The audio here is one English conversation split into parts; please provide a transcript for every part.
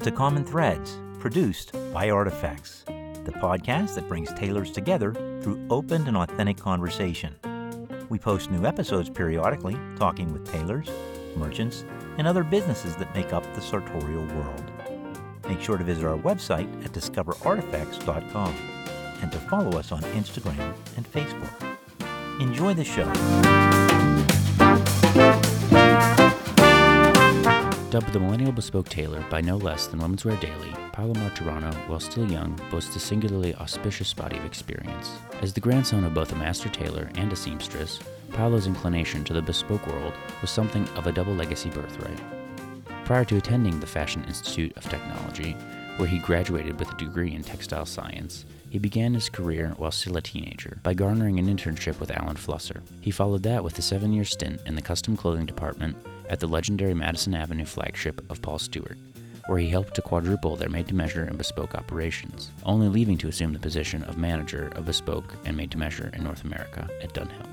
Welcome to Common Threads, produced by Artifacts, the podcast that brings tailors together through open and authentic conversation. We post new episodes periodically, talking with tailors, merchants, and other businesses that make up the sartorial world. Make sure to visit our website at discoverartifacts.com and to follow us on Instagram and Facebook. Enjoy the show. Dubbed the Millennial Bespoke Tailor by no less than Women's Wear Daily, Paolo Marturano, while still young, boasts a singularly auspicious body of experience. As the grandson of both a master tailor and a seamstress, Paolo's inclination to the bespoke world was something of a double legacy birthright. Prior to attending the Fashion Institute of Technology, where he graduated with a degree in textile science, he began his career while still a teenager by garnering an internship with Alan Flusser. He followed that with a seven year stint in the custom clothing department at the legendary Madison Avenue flagship of Paul Stuart, where he helped to quadruple their made to measure and bespoke operations, only leaving to assume the position of manager of bespoke and made to measure in North America at Dunhill.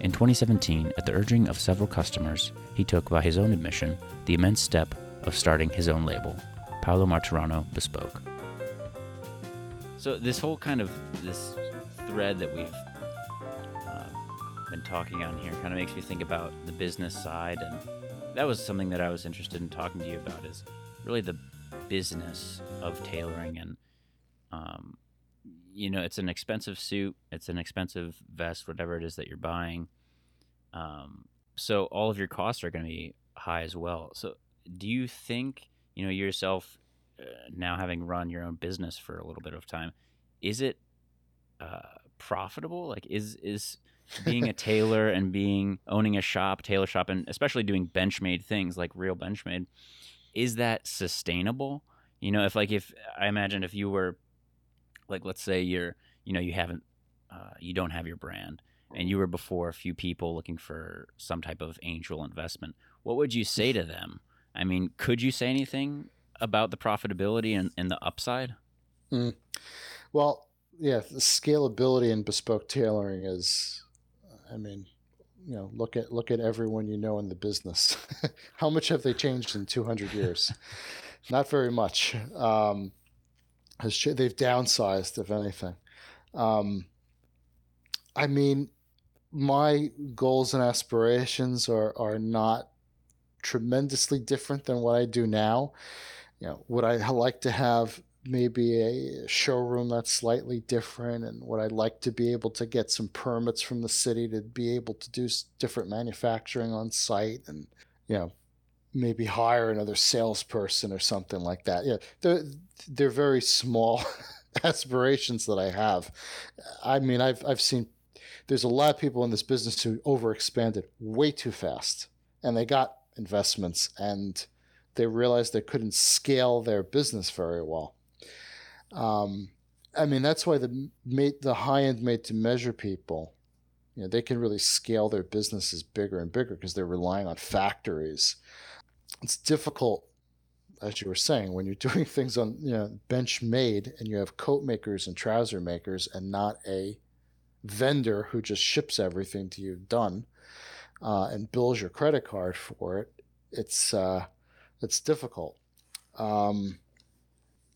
In 2017, at the urging of several customers, he took, by his own admission, the immense step of starting his own label, Paolo Marturano Bespoke. So this whole kind of this thread that we've uh, been talking on here kind of makes me think about the business side, and that was something that I was interested in talking to you about. Is really the business of tailoring, and um, you know, it's an expensive suit, it's an expensive vest, whatever it is that you're buying. Um, so all of your costs are going to be high as well. So do you think you know yourself uh, now having run your own business for a little bit of time, is it uh, profitable? Like, is is being a tailor and being owning a shop, tailor shop, and especially doing benchmade things like real benchmade, is that sustainable? You know, if like if I imagine if you were like, let's say you're, you know, you haven't, uh, you don't have your brand, and you were before a few people looking for some type of angel investment, what would you say to them? I mean, could you say anything about the profitability and, and the upside? Mm. Well, yeah, the scalability and bespoke tailoring is, I mean, you know, look at look at everyone you know in the business. How much have they changed in 200 years? Not very much. Um, has they've downsized, if anything. Um, I mean, my goals and aspirations are are not tremendously different than what I do now you know, would I like to have maybe a showroom that's slightly different and would I like to be able to get some permits from the city to be able to do different manufacturing on site and you know maybe hire another salesperson or something like that yeah they're, they're very small aspirations that I have I mean I've, I've seen there's a lot of people in this business who overexpanded way too fast and they got investments and they realized they couldn't scale their business very well. Um, I mean, that's why the the high end made to measure people, you know, they can really scale their businesses bigger and bigger because they're relying on factories. It's difficult, as you were saying, when you're doing things on you know bench made and you have coat makers and trouser makers and not a vendor who just ships everything to you done uh, and bills your credit card for it. It's uh, it's difficult. Um,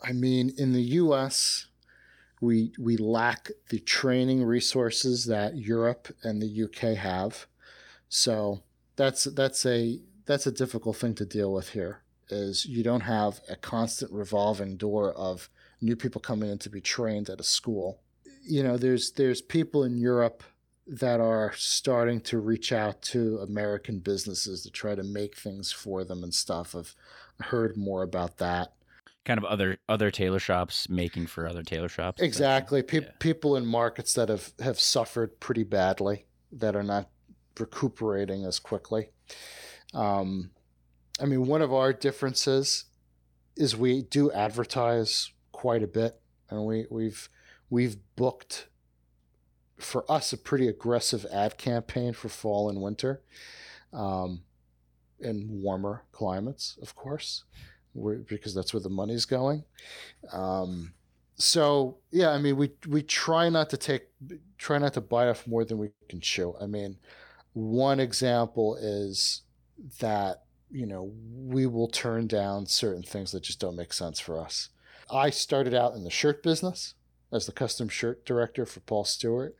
I mean, in the U.S., we we lack the training resources that Europe and the UK have, so that's that's a that's a difficult thing to deal with here. Is you don't have a constant revolving door of new people coming in to be trained at a school. You know, there's there's people in Europe that are starting to reach out to American businesses to try to make things for them and stuff. I've heard more about that. Kind of other other tailor shops making for other tailor shops. Exactly. Pe- yeah. People in markets that have, have suffered pretty badly that are not recuperating as quickly. Um, I mean, one of our differences is we do advertise quite a bit, and we, we've we've booked for us a pretty aggressive ad campaign for fall and winter um, in warmer climates, of course, because that's where the money's going. Um, so yeah, I mean, we we try not to take try not to bite off more than we can chew. I mean, one example is that you know, we will turn down certain things that just don't make sense for us. I started out in the shirt business as the custom shirt director for Paul Stuart.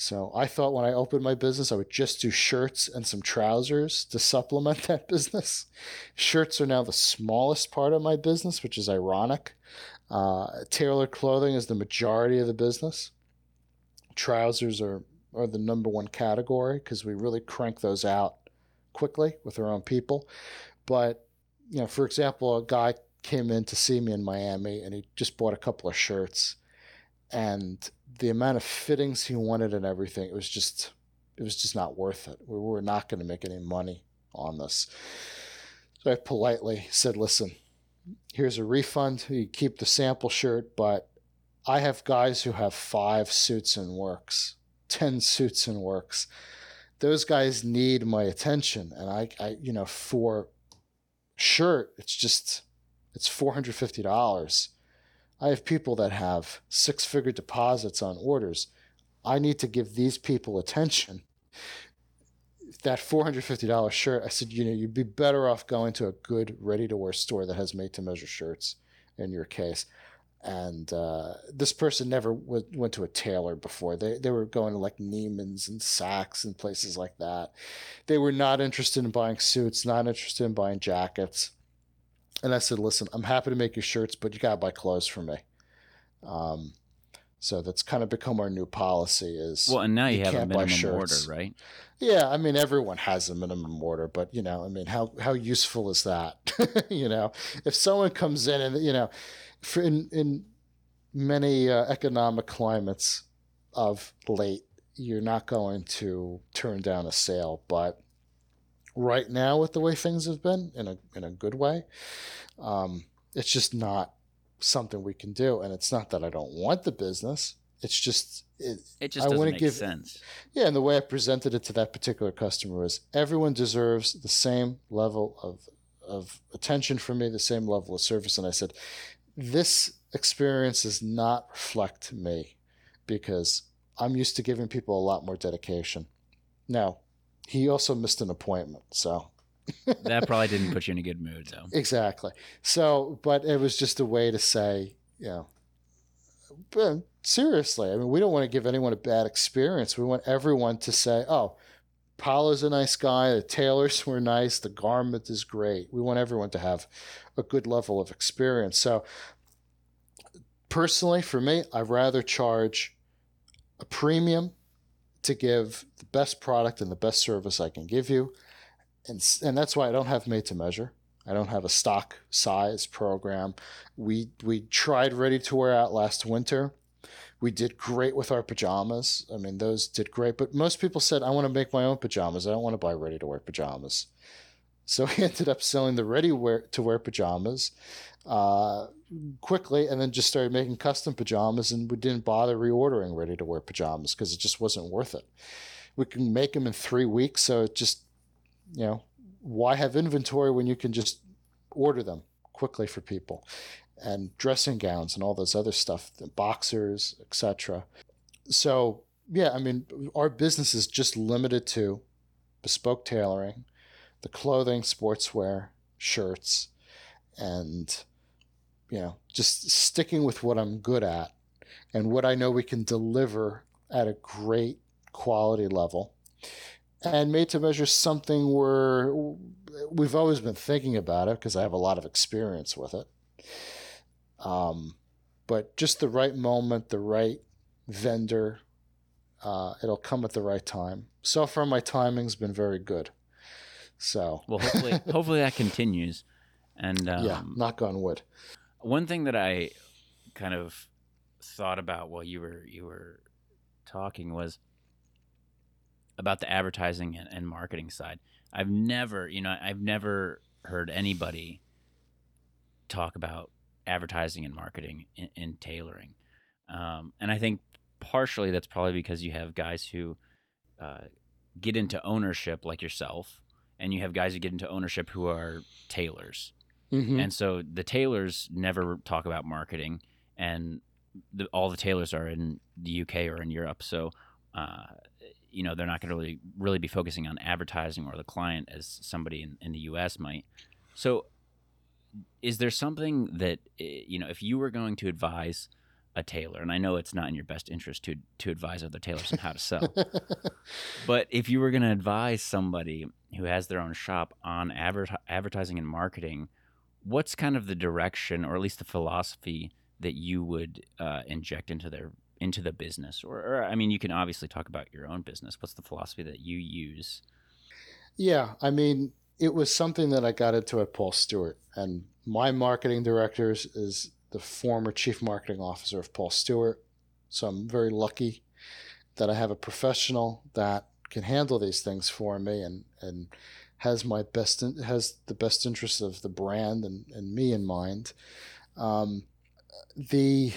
So I thought when I opened my business, I would just do shirts and some trousers to supplement that business. Shirts are now the smallest part of my business, which is ironic. Uh, tailored clothing is the majority of the business. Trousers are, are the number one category because we really crank those out quickly with our own people. But, you know, for example, a guy came in to see me in Miami and he just bought a couple of shirts and the amount of fittings he wanted and everything, it was just it was just not worth it. We were not going to make any money on this. So I politely said, listen, here's a refund. You keep the sample shirt, but I have guys who have five suits in works, 10 suits in works. Those guys need my attention. And I, I you know, for shirt, it's just, it's $450. I have people that have six figure deposits on orders. I need to give these people attention. That $450 shirt, I said, you know, you'd be better off going to a good ready to wear store that has made to measure shirts in your case. And uh, this person never w- went to a tailor before. They, they were going to like Neiman's and Saks and places like that. They were not interested in buying suits, not interested in buying jackets and I said, "Listen, I'm happy to make your shirts, but you gotta buy clothes for me." Um, so that's kind of become our new policy. Is well, and now you, you have a minimum order, right? Yeah, I mean everyone has a minimum order, but you know, I mean, how how useful is that? you know, if someone comes in and you know, for in in many uh, economic climates of late, you're not going to turn down a sale, but right now with the way things have been in a in a good way. Um, it's just not something we can do, and it's not that I don't want the business. It's just it. It just I doesn't make give, sense. Yeah, and the way I presented it to that particular customer is everyone deserves the same level of of attention from me, the same level of service, and I said, this experience does not reflect me because I'm used to giving people a lot more dedication. Now, he also missed an appointment, so that probably didn't put you in a good mood, though. Exactly. So, but it was just a way to say, you know, but seriously, I mean, we don't want to give anyone a bad experience. We want everyone to say, oh, Paolo's a nice guy, the tailors were nice, the garment is great. We want everyone to have a good level of experience. So, personally, for me, I'd rather charge a premium to give the best product and the best service I can give you. And, and that's why I don't have made to measure. I don't have a stock size program. We we tried ready to wear out last winter. We did great with our pajamas. I mean, those did great. But most people said, I want to make my own pajamas. I don't want to buy ready to wear pajamas. So we ended up selling the ready to wear pajamas uh, quickly and then just started making custom pajamas and we didn't bother reordering ready to wear pajamas because it just wasn't worth it. We can make them in three weeks. So it just, you know, why have inventory when you can just order them quickly for people? And dressing gowns and all those other stuff, boxers, etc. So yeah, I mean, our business is just limited to bespoke tailoring, the clothing, sportswear, shirts, and you know, just sticking with what I'm good at and what I know we can deliver at a great quality level. And made to measure something where we've always been thinking about it because I have a lot of experience with it. Um, but just the right moment, the right vendor, uh, it'll come at the right time. So far, my timing's been very good. So well, hopefully, hopefully that continues. And um, yeah, knock on wood. One thing that I kind of thought about while you were you were talking was about the advertising and, and marketing side. I've never, you know, I've never heard anybody talk about advertising and marketing in, in tailoring, um, and I think partially that's probably because you have guys who uh, get into ownership like yourself, and you have guys who get into ownership who are tailors. Mm-hmm. And so the tailors never talk about marketing, and the, all the tailors are in the UK or in Europe. So uh, you know they're not going to really really be focusing on advertising or the client as somebody in, in the us might so is there something that eh, you know if you were going to advise a tailor and i know it's not in your best interest to to advise other tailors on how to sell but if you were going to advise somebody who has their own shop on adver- advertising and marketing what's kind of the direction or at least the philosophy that you would uh, inject into their into the business? Or, or i mean you can obviously talk about your own business. What's the philosophy that you use? Yeah i mean it was something that i got into at paul stuart and my marketing director is the former chief marketing officer of paul stuart so i'm very lucky that i have a professional that can handle these things for me and and has my best in, has the best interests of the brand and, and me in mind um, the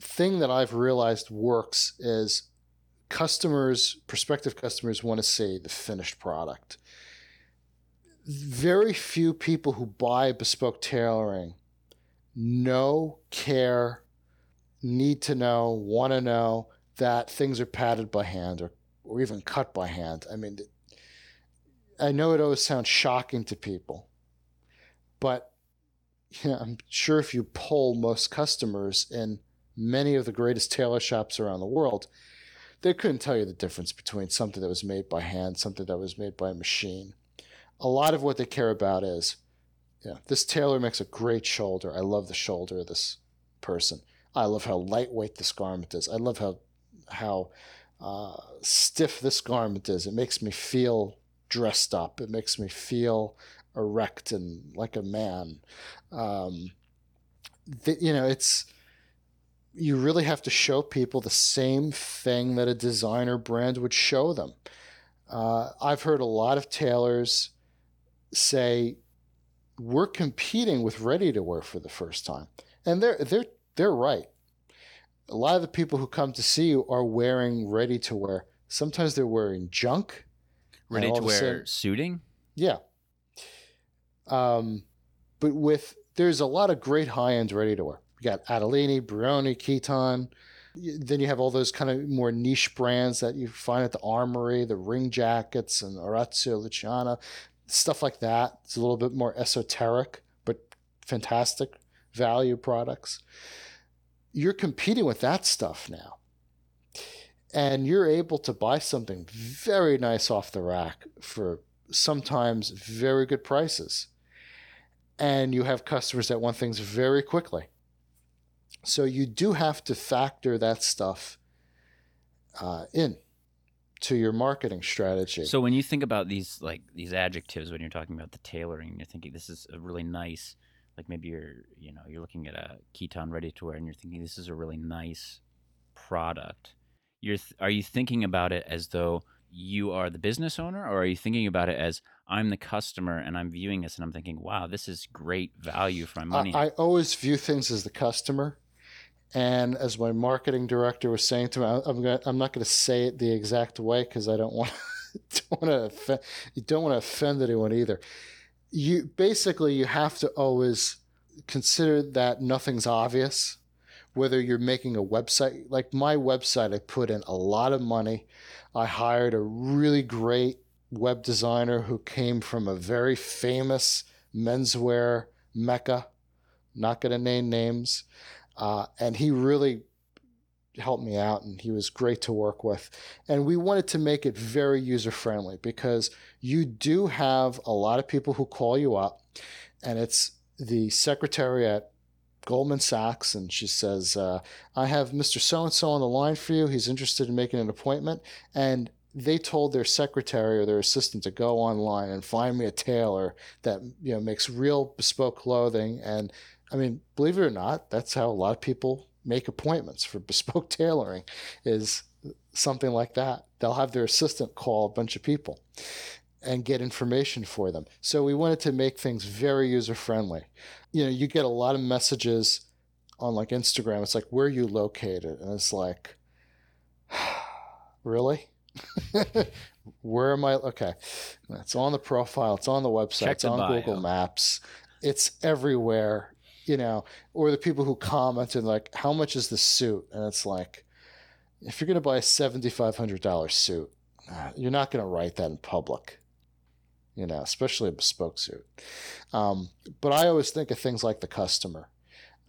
thing that I've realized works is customers, prospective customers, want to see the finished product. Very few people who buy bespoke tailoring know, care, need to know, want to know that things are padded by hand or, or even cut by hand. I mean, I know it always sounds shocking to people, but I'm sure if you poll most customers in many of the greatest tailor shops around the world, they couldn't tell you the difference between something that was made by hand, something that was made by a machine. A lot of what they care about is, yeah, this tailor makes a great shoulder. I love the shoulder of this person. I love how lightweight this garment is. I love how how uh, stiff this garment is. It makes me feel dressed up. It makes me feel erect and like a man. Um, the, you know, it's you really have to show people the same thing that a designer brand would show them. Uh, I've heard a lot of tailors say, "We're competing with ready to wear for the first time," and they're they're they're right. A lot of the people who come to see you are wearing ready to wear. Sometimes they're wearing junk. Ready to wear sudden, suiting. Yeah. Um, but with there's a lot of great high end ready to wear. You got Attolini, Brioni, Kiton. Then you have all those kind of more niche brands that you find at the Armory, the Ring Jackets and Orazio Luciano, stuff like that. It's a little bit more esoteric, but fantastic value products. You're competing with that stuff now. And you're able to buy something very nice off the rack for sometimes very good prices. And you have customers that want things very quickly. So you do have to factor that stuff uh, in to your marketing strategy. So when you think about these like these adjectives when you're talking about the tailoring, you're thinking this is a really nice like maybe you're you know you're looking at a Kiton ready to wear and you're thinking this is a really nice product. You're th- are you thinking about it as though you are the business owner or are you thinking about it as I'm the customer and I'm viewing this and I'm thinking, wow, this is great value for my money? I, I always view things as the customer and as my marketing director was saying to me, I'm gonna, I'm not going to say it the exact way because I don't want don't want to offend, you don't want to offend anyone either. You basically you have to always consider that nothing's obvious. Whether you're making a website like my website, I put in a lot of money. I hired a really great web designer who came from a very famous menswear mecca. Not going to name names. Uh, and he really helped me out and he was great to work with. And we wanted to make it very user friendly because you do have a lot of people who call you up and it's the secretary at Goldman Sachs and she says, uh, I have Mr. So and so on the line for you. He's interested in making an appointment. And they told their secretary or their assistant to go online and find me a tailor that you know makes real bespoke clothing and I mean, believe it or not, that's how a lot of people make appointments for bespoke tailoring is something like that. They'll have their assistant call a bunch of people and get information for them. So we wanted to make things very user friendly. You know, you get a lot of messages on like Instagram. It's like, where are you located? And it's like, really? where am I? Okay. It's on the profile. It's on the website. Check it's on bio. Google Maps. It's everywhere you know, or the people who comment and like, how much is the suit? And it's like, if you're going to buy a $7,500 suit, you're not going to write that in public, you know, especially a bespoke suit. Um, but I always think of things like the customer.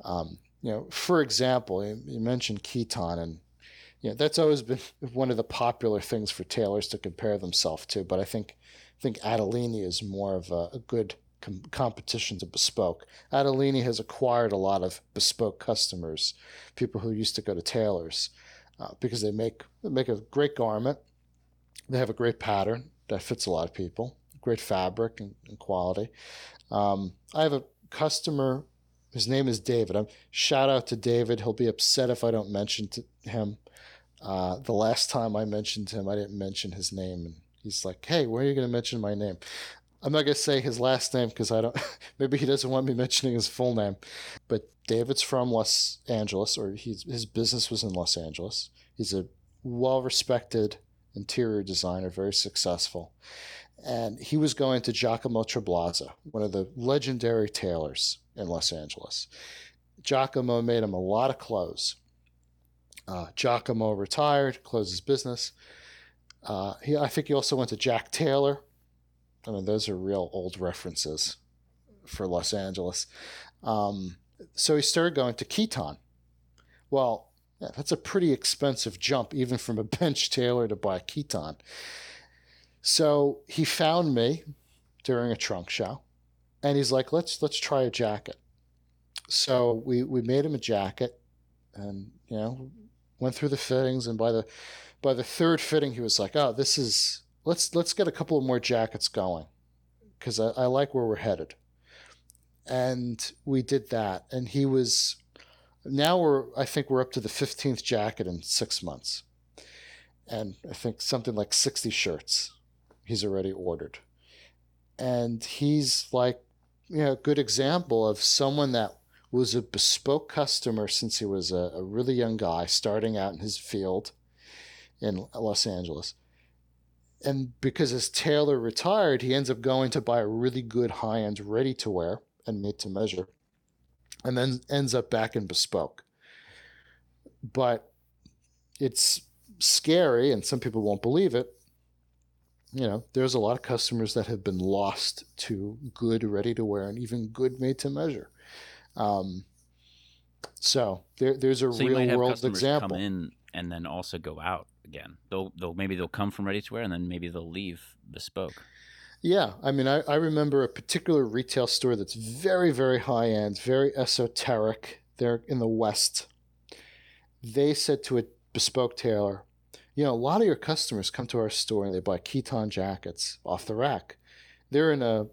Um, you know, for example, you, you mentioned Kiton, and you know, that's always been one of the popular things for tailors to compare themselves to. But I think I think Attolini is more of a, a good com- competition to bespoke. Attolini has acquired a lot of bespoke customers, people who used to go to tailors, uh, because they make they make a great garment. They have a great pattern that fits a lot of people, great fabric and, and quality. Um, I have a customer. His name is David. I'm, shout out to David. He'll be upset if I don't mention him. Uh, the last time I mentioned him, I didn't mention his name, and he's like, "Hey, where are you going to mention my name?" I'm not going to say his last name because I don't. maybe he doesn't want me mentioning his full name. But David's from Los Angeles, or he's, his business was in Los Angeles. He's a well-respected interior designer, very successful, and he was going to Giacomo Treblazza, one of the legendary tailors in Los Angeles. Giacomo made him a lot of clothes. Uh, Giacomo retired, closed his business. Uh, he, I think he also went to Jack Taylor, I mean, those are real old references for Los Angeles. Um, so he started going to Kiton. Well, yeah, that's a pretty expensive jump, even from a bench tailor to buy a Kiton. So he found me during a trunk show, and he's like, "Let's let's try a jacket." So we we made him a jacket, and you know, went through the fittings, and by the by the third fitting, he was like, "Oh, this is let's let's get a couple of more jackets going because I, I like where we're headed. And we did that and he was now we're i think we're up to the 15th jacket in six months. And i think something like 60 shirts he's already ordered and he's like you know a good example of someone that was a bespoke customer since he was a, a really young guy starting out in his field in los angeles and because his tailor retired, he ends up going to buy a really good high end ready to wear and made to measure, and then ends up back in bespoke. But it's scary, and some people won't believe it. You know, there's a lot of customers that have been lost to good ready to wear and even good made to measure. Um, so there, there's a so real world example. Come in and then also go out again. They'll they'll maybe they'll come from ready to wear and then maybe they'll leave bespoke. Yeah, I mean, I, I remember a particular retail store that's very, very high end, very esoteric. They're in the West. They said to a bespoke tailor, you know, a lot of your customers come to our store and they buy Kiton jackets off the rack. They're in a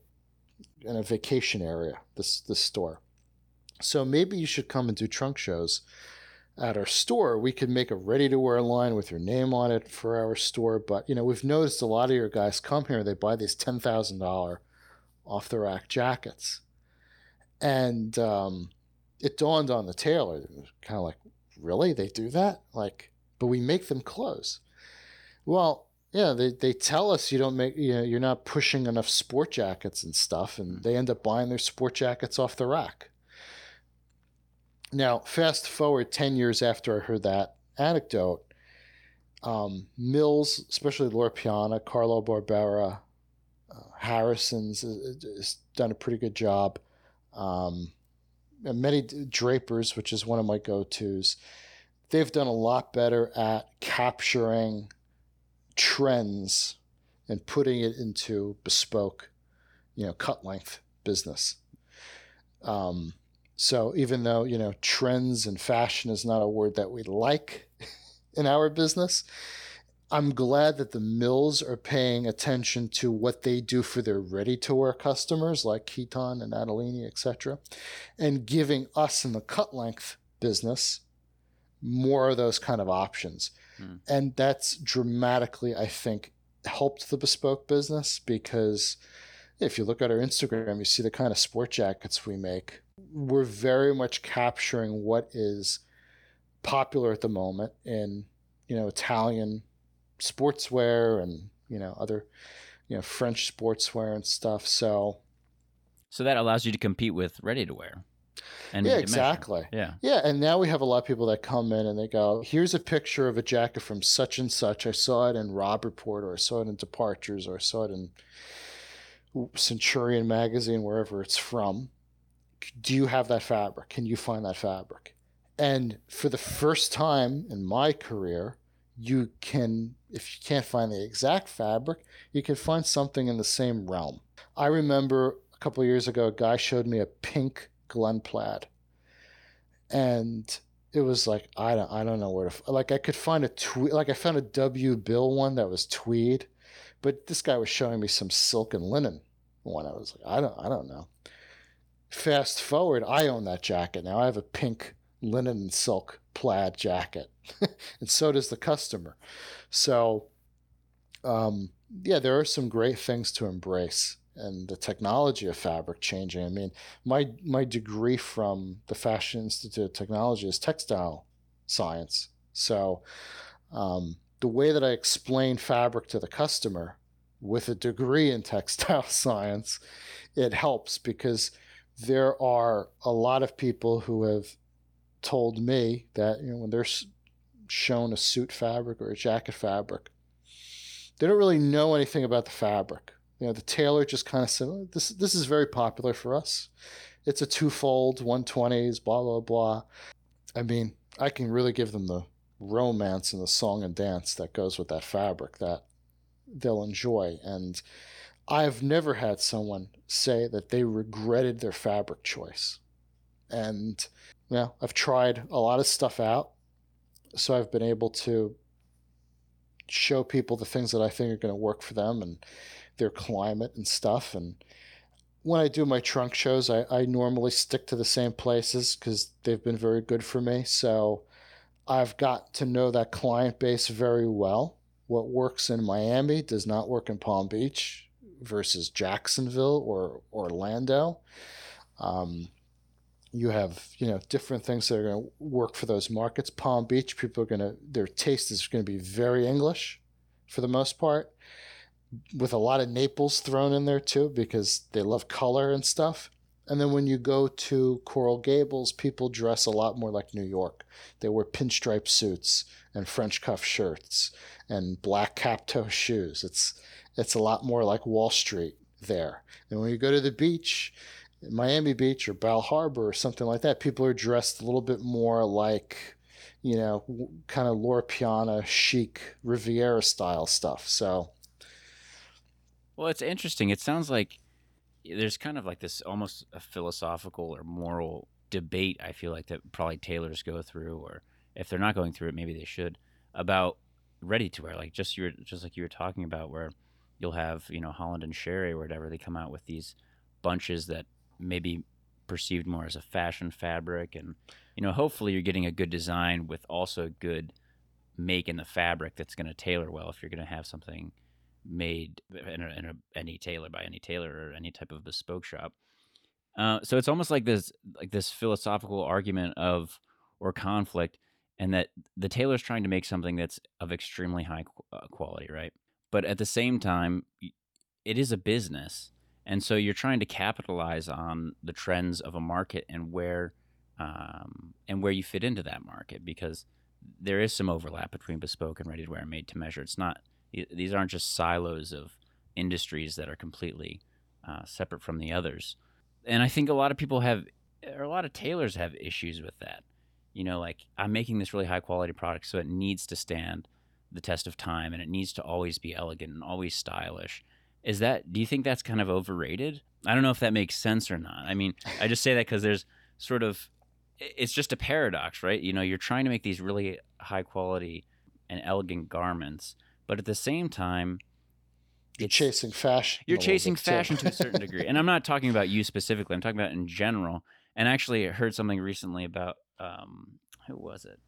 in a vacation area, this this store. So maybe you should come and do trunk shows at our store, we could make a ready to wear line with your name on it for our store. But, you know, we've noticed a lot of your guys come here, they buy these $10,000 off the rack jackets. And um, it dawned on the tailor, kind of like, really? They do that? Like, but we make them close. Well, yeah, they, they tell us you don't make you know you're not pushing enough sport jackets and stuff, and they end up buying their sport jackets off the rack. Now, fast forward 10 years after I heard that anecdote, um, Mills, especially Loro Piana, Carlo Barbera, uh, Harrison's has done a pretty good job. Um, many Drapers, which is one of my go tos, they've done a lot better at capturing trends and putting it into bespoke, you know, cut length business. Um, so even though, you know, trends and fashion is not a word that we like in our business, I'm glad that the mills are paying attention to what they do for their ready to wear customers like Kiton and Attolini, etc., and giving us in the cut length business more of those kind of options. Mm. And that's dramatically, I think, helped the bespoke business because if you look at our Instagram, you see the kind of sport jackets we make we're very much capturing what is popular at the moment in you know Italian sportswear and you know other you know French sportswear and stuff. So so that allows you to compete with ready to wear. And yeah, make it measure. exactly. Yeah. Yeah, and now we have a lot of people that come in and they go, "Here's a picture of a jacket from such and such. I saw it in Robb Report, or I saw it in Departures, or I saw it in Centurion magazine, wherever it's from. Do you have that fabric? Can you find that fabric?" And for the first time in my career, you can, if you can't find the exact fabric, you can find something in the same realm. I remember a couple of years ago, a guy showed me a pink Glen plaid, and it was like I don't I don't know where to like I could find a tweed like I found a W Bill one that was tweed, but this guy was showing me some silk and linen one. I was like I don't I don't know. Fast forward, I own that jacket now. I have a pink linen and silk plaid jacket, and so does the customer. So, um, yeah, there are some great things to embrace and the technology of fabric changing. I mean, my my degree from the Fashion Institute of Technology is textile science. So, um, the way that I explain fabric to the customer with a degree in textile science, it helps because there are a lot of people who have told me that you know when they're shown a suit fabric or a jacket fabric, they don't really know anything about the fabric you know, the tailor just kind of said, "This this is very popular for us. It's a twofold, 120s, blah blah blah." I mean, I can really give them the romance and the song and dance that goes with that fabric that they'll enjoy. And I've never had someone say that they regretted their fabric choice. And you know, I've tried a lot of stuff out, so I've been able to show people the things that I think are going to work for them and their climate and stuff. And when I do my trunk shows, I, I normally stick to the same places because they've been very good for me. So I've got to know that client base very well. What works in Miami does not work in Palm Beach versus Jacksonville or Orlando. Um, you have you know different things that are going to work for those markets. Palm Beach people are going to their taste is going to be very English for the most part with a lot of Naples thrown in there too because they love color and stuff. And then when you go to Coral Gables, people dress a lot more like New York. They wear pinstripe suits and French cuff shirts and black cap toe shoes. It's it's a lot more like Wall Street there. And when you go to the beach, Miami Beach or Bal Harbour or something like that, people are dressed a little bit more like, you know, kind of Loro Piana chic Riviera style stuff. So well, it's interesting. It sounds like there's kind of like this almost a philosophical or moral debate. I feel like that probably tailors go through, or if they're not going through it, maybe they should about ready to wear. Like just you're just like you were talking about, where you'll have you know Holland and Sherry or whatever they come out with these bunches that maybe perceived more as a fashion fabric, and you know hopefully you're getting a good design with also a good make in the fabric that's going to tailor well if you're going to have something made in, a, in a, any tailor by any tailor or any type of bespoke shop. Uh, so it's almost like this like this philosophical argument of or conflict, and that the tailor's trying to make something that's of extremely high uh, quality, right? But at the same time, it is a business, and so you're trying to capitalize on the trends of a market and where um, and where you fit into that market because there is some overlap between bespoke and ready to wear and made to measure. It's not these aren't just silos of industries that are completely uh, separate from the others. And I think a lot of people have, or a lot of tailors have issues with that. You know, like I'm making this really high quality product, so it needs to stand the test of time and it needs to always be elegant and always stylish. Is that, do you think that's kind of overrated? I don't know if that makes sense or not. I mean, I just say that because there's sort of, it's just a paradox, right? You know, you're trying to make these really high quality and elegant garments but at the same time, you're chasing fashion. You're chasing fashion to a certain degree, and I'm not talking about you specifically. I'm talking about in general. And actually, I heard something recently about um, who was it?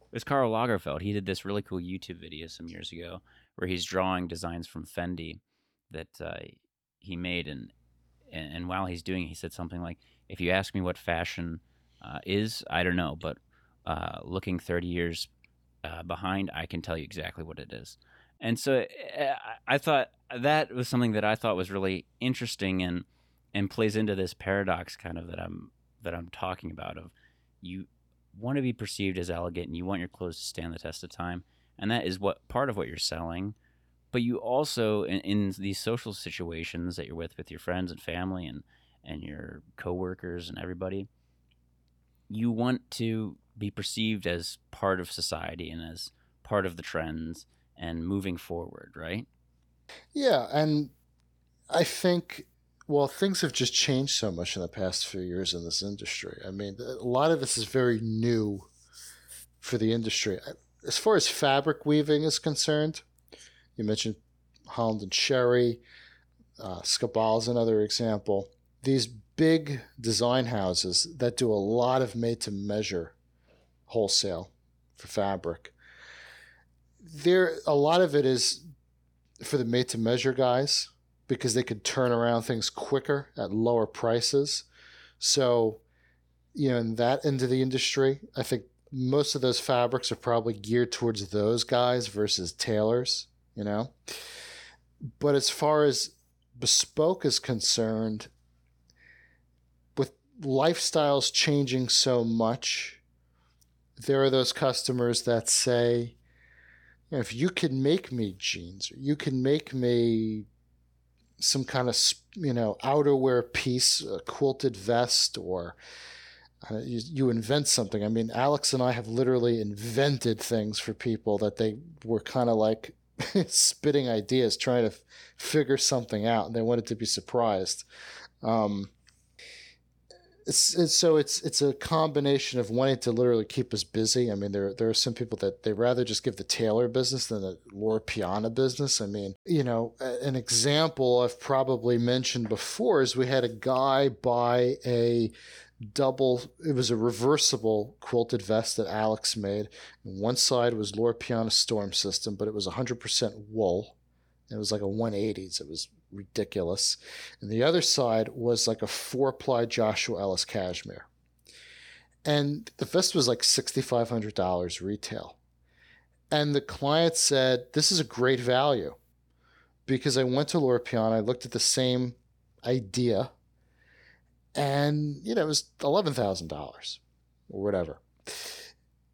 It was Karl Lagerfeld. He did this really cool YouTube video some years ago where he's drawing designs from Fendi that uh, he made, and, and, and while he's doing, it, he said something like, "If you ask me what fashion uh, is, I don't know, but uh, looking 30 years uh, behind, I can tell you exactly what it is. And so eh, I thought that was something that I thought was really interesting and and plays into this paradox kind of that I'm that I'm talking about of you want to be perceived as elegant and you want your clothes to stand the test of time and that is what part of what you're selling but you also in, in these social situations that you're with with your friends and family and and your coworkers and everybody you want to be perceived as part of society and as part of the trends and moving forward right yeah and i think well, things have just changed so much in the past few years in this industry. I mean, a lot of this is very new for the industry. As far as fabric weaving is concerned, you mentioned Holland and Sherry, uh, Scabal is another example. These big design houses that do a lot of made to measure wholesale for fabric. There, a lot of it is for the made to measure guys because they could turn around things quicker at lower prices. So, you know, in that end of the industry, I think most of those fabrics are probably geared towards those guys versus tailors, you know. But as far as bespoke is concerned, with lifestyles changing so much, there are those customers that say, if you can make me jeans you can make me some kind of you know outerwear piece, a quilted vest, or uh, you, you invent something. I mean, Alex and I have literally invented things for people that they were kind of like spitting ideas, trying to f- figure something out, and they wanted to be surprised. Um, it's, so it's it's a combination of wanting to literally keep us busy. I mean, there there are some people that they rather just give the tailor business than the Loro Piana business. I mean, you know, an example I've probably mentioned before is we had a guy buy a double it was a reversible quilted vest that Alex made. And one side was Loro Piana Storm System, but it was 100% wool. It was like a 180s. It was ridiculous. And the other side was like a four ply Joshua Ellis cashmere. And the vest was like $6,500 retail. And the client said, This is a great value because I went to Loro Piana, I looked at the same idea, and you know, it was $11,000 or whatever.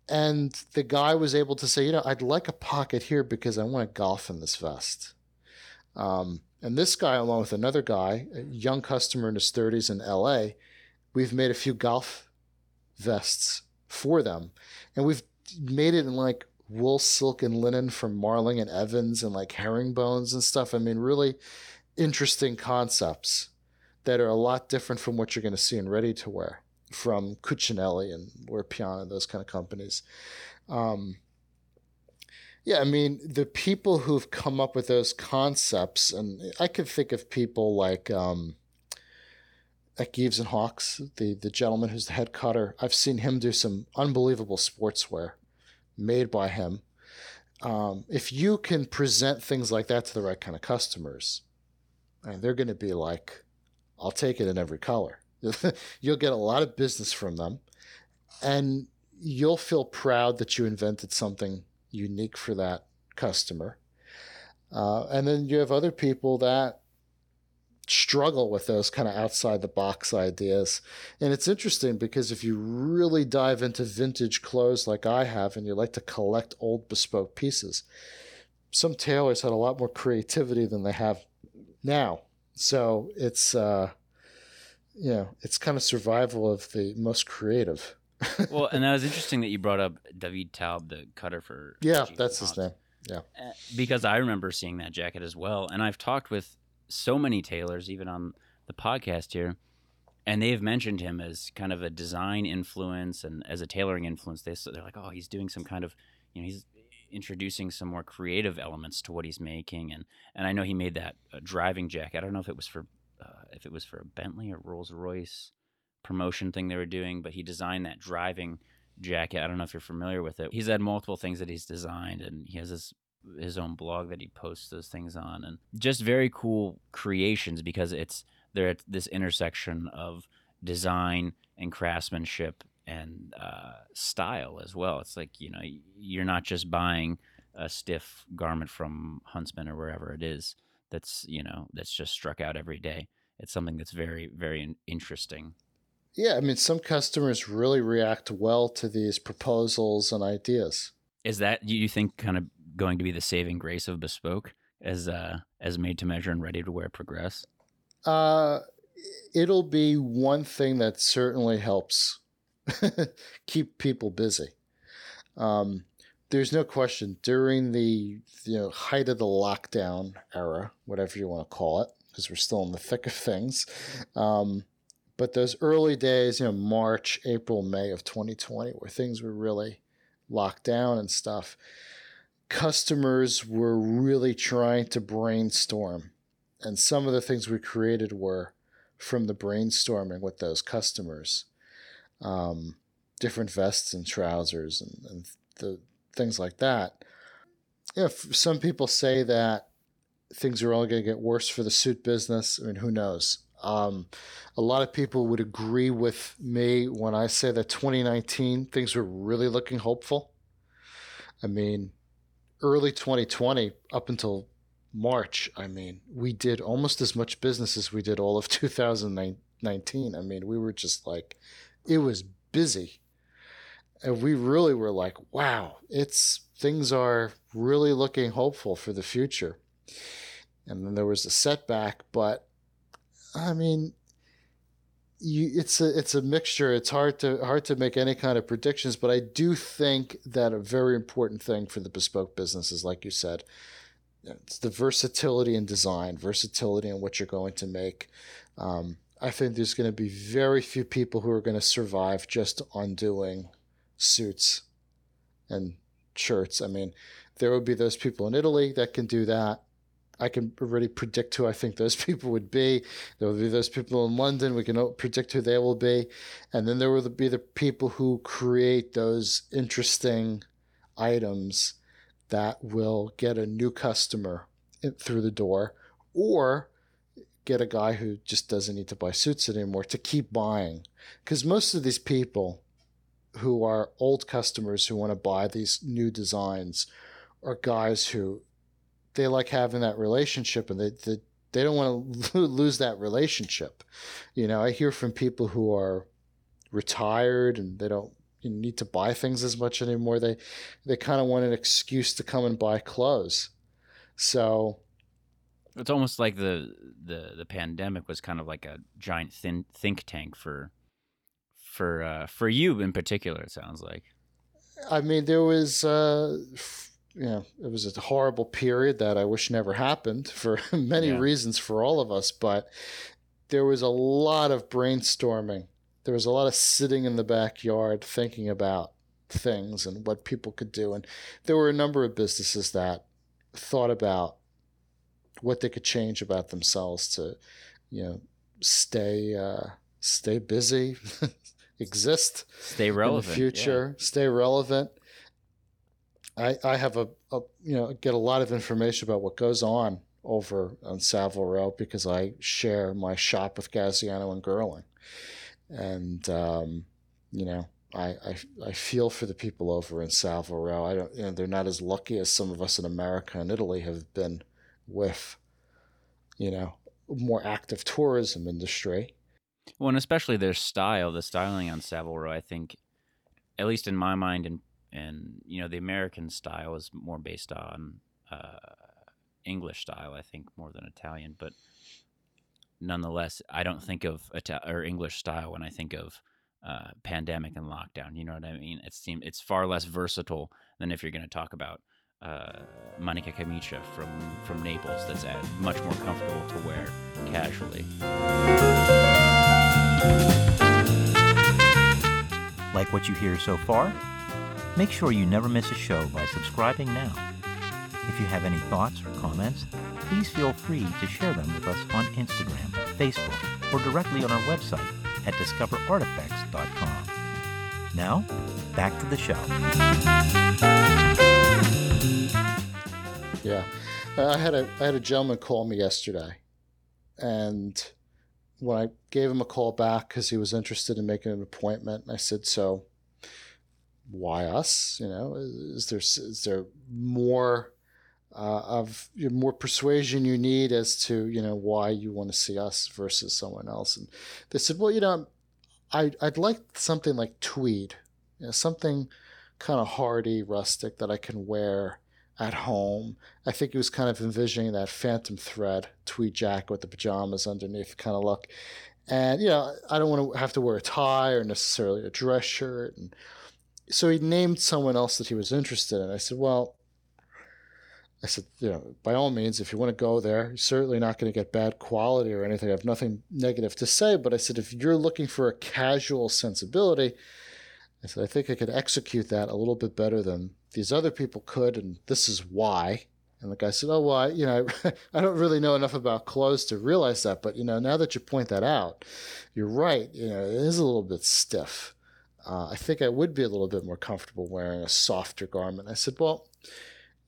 And the guy was able to say, you know, I'd like a pocket here because I want to golf in this vest. Um, and this guy, along with another guy, a young customer in his 30s in LA, we've made a few golf vests for them. And we've made it in like wool, silk, and linen from Marling and Evans and like herringbones and stuff. I mean, really interesting concepts that are a lot different from what you're going to see in ready to wear from Cucinelli and Loro Piana, and those kind of companies. Um, yeah, I mean, the people who've come up with those concepts, and I could think of people like um, like Gieves and Hawkes, the the gentleman who's the head cutter. I've seen him do some unbelievable sportswear made by him. Um, if you can present things like that to the right kind of customers, and they're going to be like, "I'll take it in every color." you'll get a lot of business from them, and you'll feel proud that you invented something unique for that customer. Uh, and then you have other people that struggle with those kind of outside the box ideas. And it's interesting because if you really dive into vintage clothes like I have and you like to collect old bespoke pieces, some tailors had a lot more creativity than they have now. So it's, uh, you know, it's kind of survival of the most creative well, and that was interesting that you brought up David Taub, the cutter for. Yeah, that's his name. Yeah. Uh, because I remember seeing that jacket as well. And I've talked with so many tailors, even on the podcast here, and they've mentioned him as kind of a design influence and as a tailoring influence. They, so they're like, oh, he's doing some kind of, you know, he's introducing some more creative elements to what he's making. And, and I know he made that uh, driving jacket. I don't know if it was for. Uh, if it was for a Bentley or Rolls Royce, promotion thing they were doing, but he designed that driving jacket. I don't know if you're familiar with it. He's had multiple things that he's designed, and he has his his own blog that he posts those things on, and just very cool creations because it's they're at this intersection of design and craftsmanship and uh, style as well. It's like you know you're not just buying a stiff garment from Huntsman or wherever it is that's you know that's just struck out every day. It's something that's very very interesting yeah, I mean, some customers really react well to these proposals and ideas. Is that you think kind of going to be the saving grace of bespoke as uh, as made to measure and ready to wear progress? Uh, it'll be one thing that certainly helps keep people busy. Um, there's no question during the you know height of the lockdown era, whatever you want to call it, because we're still in the thick of things. Um, but those early days, you know, March, April, May of 2020, where things were really locked down and stuff, customers were really trying to brainstorm. And some of the things we created were from the brainstorming with those customers. Um, different vests and trousers and, and the things like that. If some people say that things are only going to get worse for the suit business, I mean, who knows? Um, a lot of people would agree with me when I say that 2019 things were really looking hopeful. I mean, early 2020 up until March, I mean, we did almost as much business as we did all of 2019. I mean, we were just like, it was busy. And we really were like, wow, it's things are really looking hopeful for the future. And then there was a setback, but I mean, you, it's a it's a mixture. It's hard to hard to make any kind of predictions, but I do think that a very important thing for the bespoke business is, like you said, it's the versatility in design, versatility in what you're going to make. Um, I think there's going to be very few people who are going to survive just on doing suits and shirts. I mean, there will be those people in Italy that can do that. I can already predict who I think those people would be. There will be those people in London. We can predict who they will be. And then there will be the people who create those interesting items that will get a new customer through the door or get a guy who just doesn't need to buy suits anymore to keep buying. Because most of these people who are old customers who want to buy these new designs are guys who they like having that relationship and they, they, they don't want to lose that relationship. You know, I hear from people who are retired and they don't need to buy things as much anymore. They they kind of want an excuse to come and buy clothes. So it's almost like the the the pandemic was kind of like a giant thin think tank for for uh, for you in particular. It sounds like. I mean, there was. Uh, you know, it was a horrible period that I wish never happened for many yeah. reasons for all of us, but there was a lot of brainstorming there was a lot of sitting in the backyard thinking about things and what people could do. And there were a number of businesses that thought about what they could change about themselves to, you know, stay uh, stay busy, exist, stay relevant, in the future, yeah. stay relevant. I I have a, a you know get a lot of information about what goes on over on Savile Row because I share my shop with Gaziano and Girling and um, you know I, I I feel for the people over in Savile Row. I don't you know they're not as lucky as some of us in America and Italy have been with you know more active tourism industry. Well, and especially their style, the styling on Savile Row, I think, at least in my mind, and and you know the American style is more based on uh, English style, I think, more than Italian, but nonetheless, I don't think of Ita- or English style when I think of uh, pandemic and lockdown. You know what I mean? It seems it's far less versatile than if you're going to talk about uh, Manica Camicia from from Naples. That's much more comfortable to wear casually. Like what you hear so far? Make sure you never miss a show by subscribing now. If you have any thoughts or comments, please feel free to share them with us on Instagram, Facebook, or directly on our website at discoverartifacts.com. Now, back to the show. Yeah, uh, I had a I had a gentleman call me yesterday, and when I gave him a call back because he was interested in making an appointment, I said, "So, why us? You know, is there is there more uh, of more persuasion you need as to you know why you want to see us versus someone else and they said well you know I I'd like something like tweed, you know, something kind of hardy, rustic that I can wear at home. I think he was kind of envisioning that phantom thread tweed jacket with the pajamas underneath kind of look. And you know, I don't want to have to wear a tie or necessarily a dress shirt. And so he named someone else that he was interested in. I said, well, I said, you know, by all means, if you want to go there, you're certainly not going to get bad quality or anything. I have nothing negative to say, but I said, if you're looking for a casual sensibility, I said, I think I could execute that a little bit better than these other people could, and this is why. And the guy said, Oh, well, I, you know, I don't really know enough about clothes to realize that. But, you know, now that you point that out, you're right. You know, it is a little bit stiff. Uh, I think I would be a little bit more comfortable wearing a softer garment. I said, Well,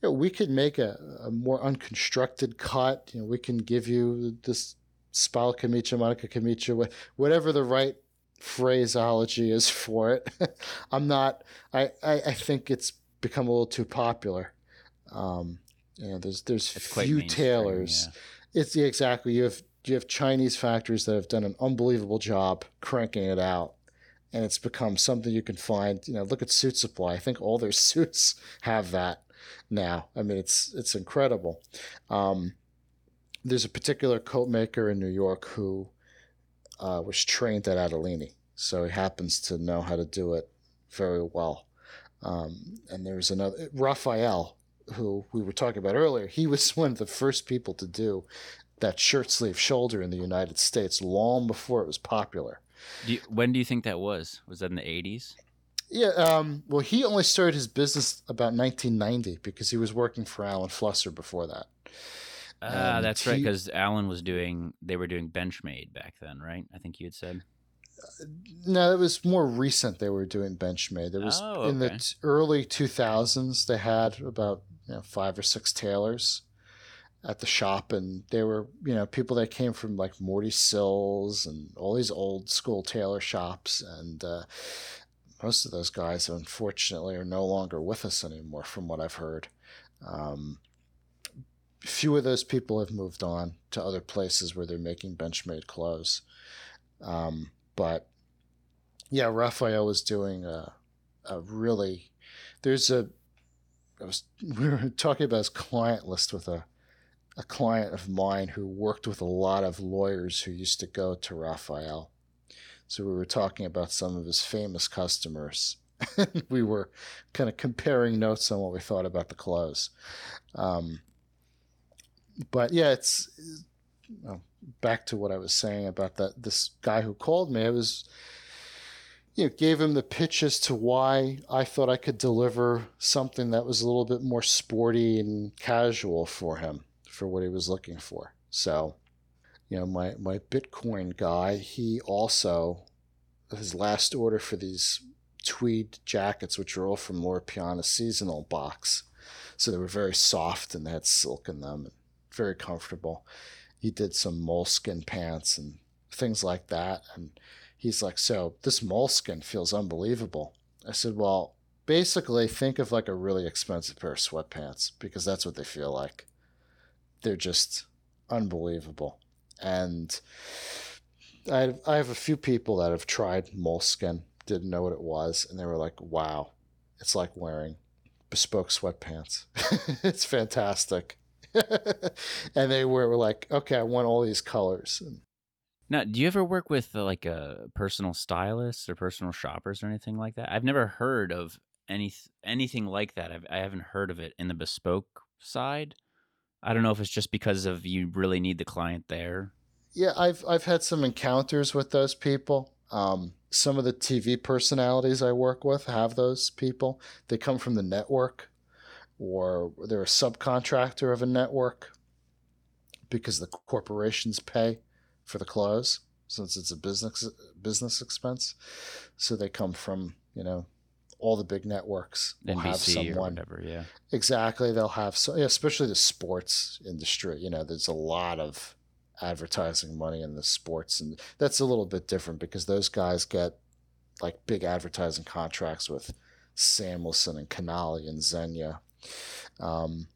you know, we could make a, a more unconstructed cut. You know, we can give you this spalla camicia, manica camicia, whatever the right phraseology is for it. I'm not, I, I, I think it's become a little too popular. Um, you know, there's there's few tailors. Yeah. It's yeah, exactly you have you have Chinese factories that have done an unbelievable job cranking it out, and it's become something you can find. You know, look at Suit Supply. I think all their suits have that now. I mean, it's it's incredible. Um, there's a particular coat maker in New York who uh, was trained at Attolini, so he happens to know how to do it very well. Um, and there's another Raphael, who we were talking about earlier. He was one of the first people to do that shirt sleeve shoulder in the United States long before it was popular. Do you, when do you think that was? Was that in the eighties? Yeah. Um, well, he only started his business about 1990 because he was working for Alan Flusser before that. Uh, that's he, right. Because Alan was doing, they were doing Benchmade back then, right? I think you had said no, it was more recent. They were doing Benchmade. There was oh, okay. in the t- early 2000s. They had about you know, five or six tailors at the shop, and they were you know people that came from like Morty Sills and all these old school tailor shops, and uh, most of those guys, unfortunately, are no longer with us anymore, from what I've heard. Um, few of those people have moved on to other places where they're making Benchmade clothes. Um, but yeah, Raphael was doing a, a really. There's a. I was we were talking about his client list with a a client of mine who worked with a lot of lawyers who used to go to Raphael. So we were talking about some of his famous customers. we were kind of comparing notes on what we thought about the clothes. Um, but yeah, it's you know, back to what I was saying about that this guy who called me. I was you know, gave him the pitch as to why I thought I could deliver something that was a little bit more sporty and casual for him for what he was looking for. So, you know, my my Bitcoin guy, he also his last order for these tweed jackets, which are all from Loro Piana seasonal box. So they were very soft and they had silk in them and very comfortable he did some moleskin pants and things like that. And he's like, So this moleskin feels unbelievable. I said, Well, basically, think of like a really expensive pair of sweatpants because that's what they feel like. They're just unbelievable. And I, I have a few people that have tried moleskin, didn't know what it was, and they were like, Wow, it's like wearing bespoke sweatpants. it's fantastic. and they were like, okay, I want all these colors. Now, do you ever work with uh, like a personal stylist or personal shoppers or anything like that? I've never heard of any anything like that. I've, I haven't heard of it in the bespoke side. I don't know if it's just because of you really need the client there. Yeah, I've I've had some encounters with those people. Um, some of the TV personalities I work with have those people. They come from the network or they're a subcontractor of a network because the corporations pay for the clothes since it's a business business expense. So they come from you know all the big networks. Will NBC have someone, or whatever, yeah. Exactly, they'll have so especially the sports industry. You know, there's a lot of advertising money in the sports, and that's a little bit different because those guys get like big advertising contracts with Samuelsohn and Canali and Zegna um,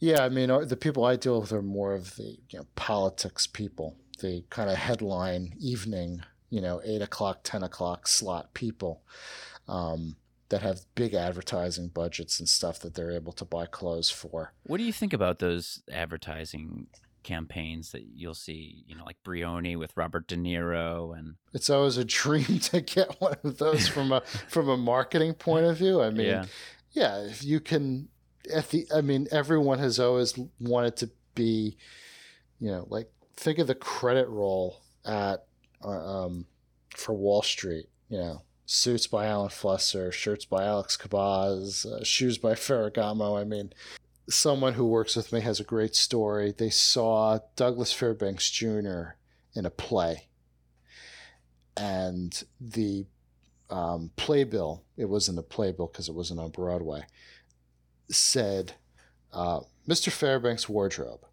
yeah, I mean, uh, the people I deal with are more of the you know, politics people, the kind of headline evening you know, eight o'clock, 10 o'clock slot people um, that have big advertising budgets and stuff that they're able to buy clothes for. What do you think about those advertising campaigns that you'll see, you know, like Brioni with Robert De Niro and It's always a dream to get one of those from a from a marketing point of view. I mean, Yeah. yeah, if you can at the I mean everyone has always wanted to be you know, like think of the credit roll at uh, um for Wall Street, you know, suits by Alan Flusser, shirts by Alex Cabaz, uh, shoes by Ferragamo. I mean, someone who works with me has a great story. They saw Douglas Fairbanks Jr. in a play, and the um, playbill, it wasn't a playbill because it wasn't on Broadway, said uh, Mr. Fairbanks' wardrobe.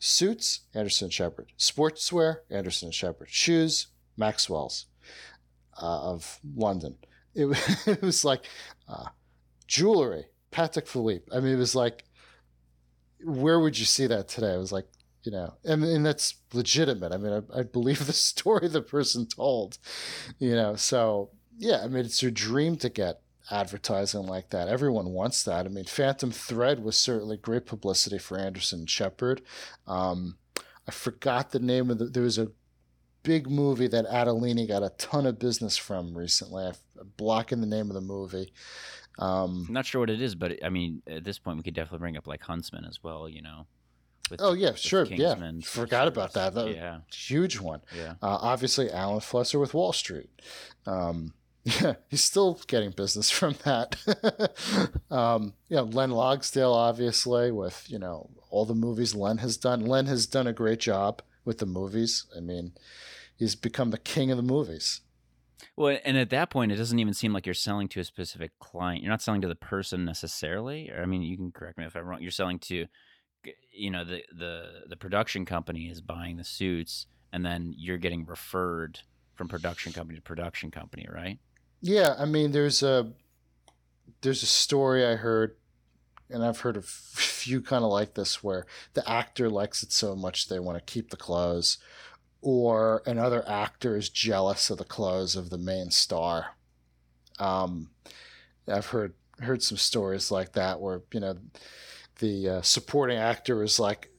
Suits, Anderson and Sheppard. Sportswear, Anderson and Sheppard. Shoes, Maxwell's uh, of London. It, it was like uh, jewelry, Patek Philippe. I mean, it was like, where would you see that today? It was like, you know, and, and that's legitimate. I mean, I, I believe the story the person told, you know. So yeah, I mean, it's your dream to get advertising like that. Everyone wants that. I mean, Phantom Thread was certainly great publicity for Anderson and Sheppard. Um, I forgot the name of the. There was a big movie that Attolini got a ton of business from recently. I'm blocking the name of the movie. Um, I'm not sure what it is, but I mean, at this point, we could definitely bring up like Huntsman as well. You know. With, oh yeah, sure, yeah. Kingsman Forgot about that. That yeah, huge one. yeah. Uh, obviously, Alan Flusser with Wall Street. Um, yeah, he's still getting business from that. um, you know, Len Logsdail, obviously, with you know all the movies Len has done. Len has done a great job with the movies. I mean, he's become the king of the movies. Well, and at that point, it doesn't even seem like you're selling to a specific client. You're not selling to the person necessarily. Or, I mean, you can correct me if I'm wrong. You're selling to, you know, the the the production company is buying the suits, and then you're getting referred from production company to production company, right? Yeah, I mean, there's a there's a story I heard, and I've heard a few kind of like this, where the actor likes it so much they want to keep the clothes, or another actor is jealous of the clothes of the main star. Um, I've heard heard some stories like that where you know the uh, supporting actor is like,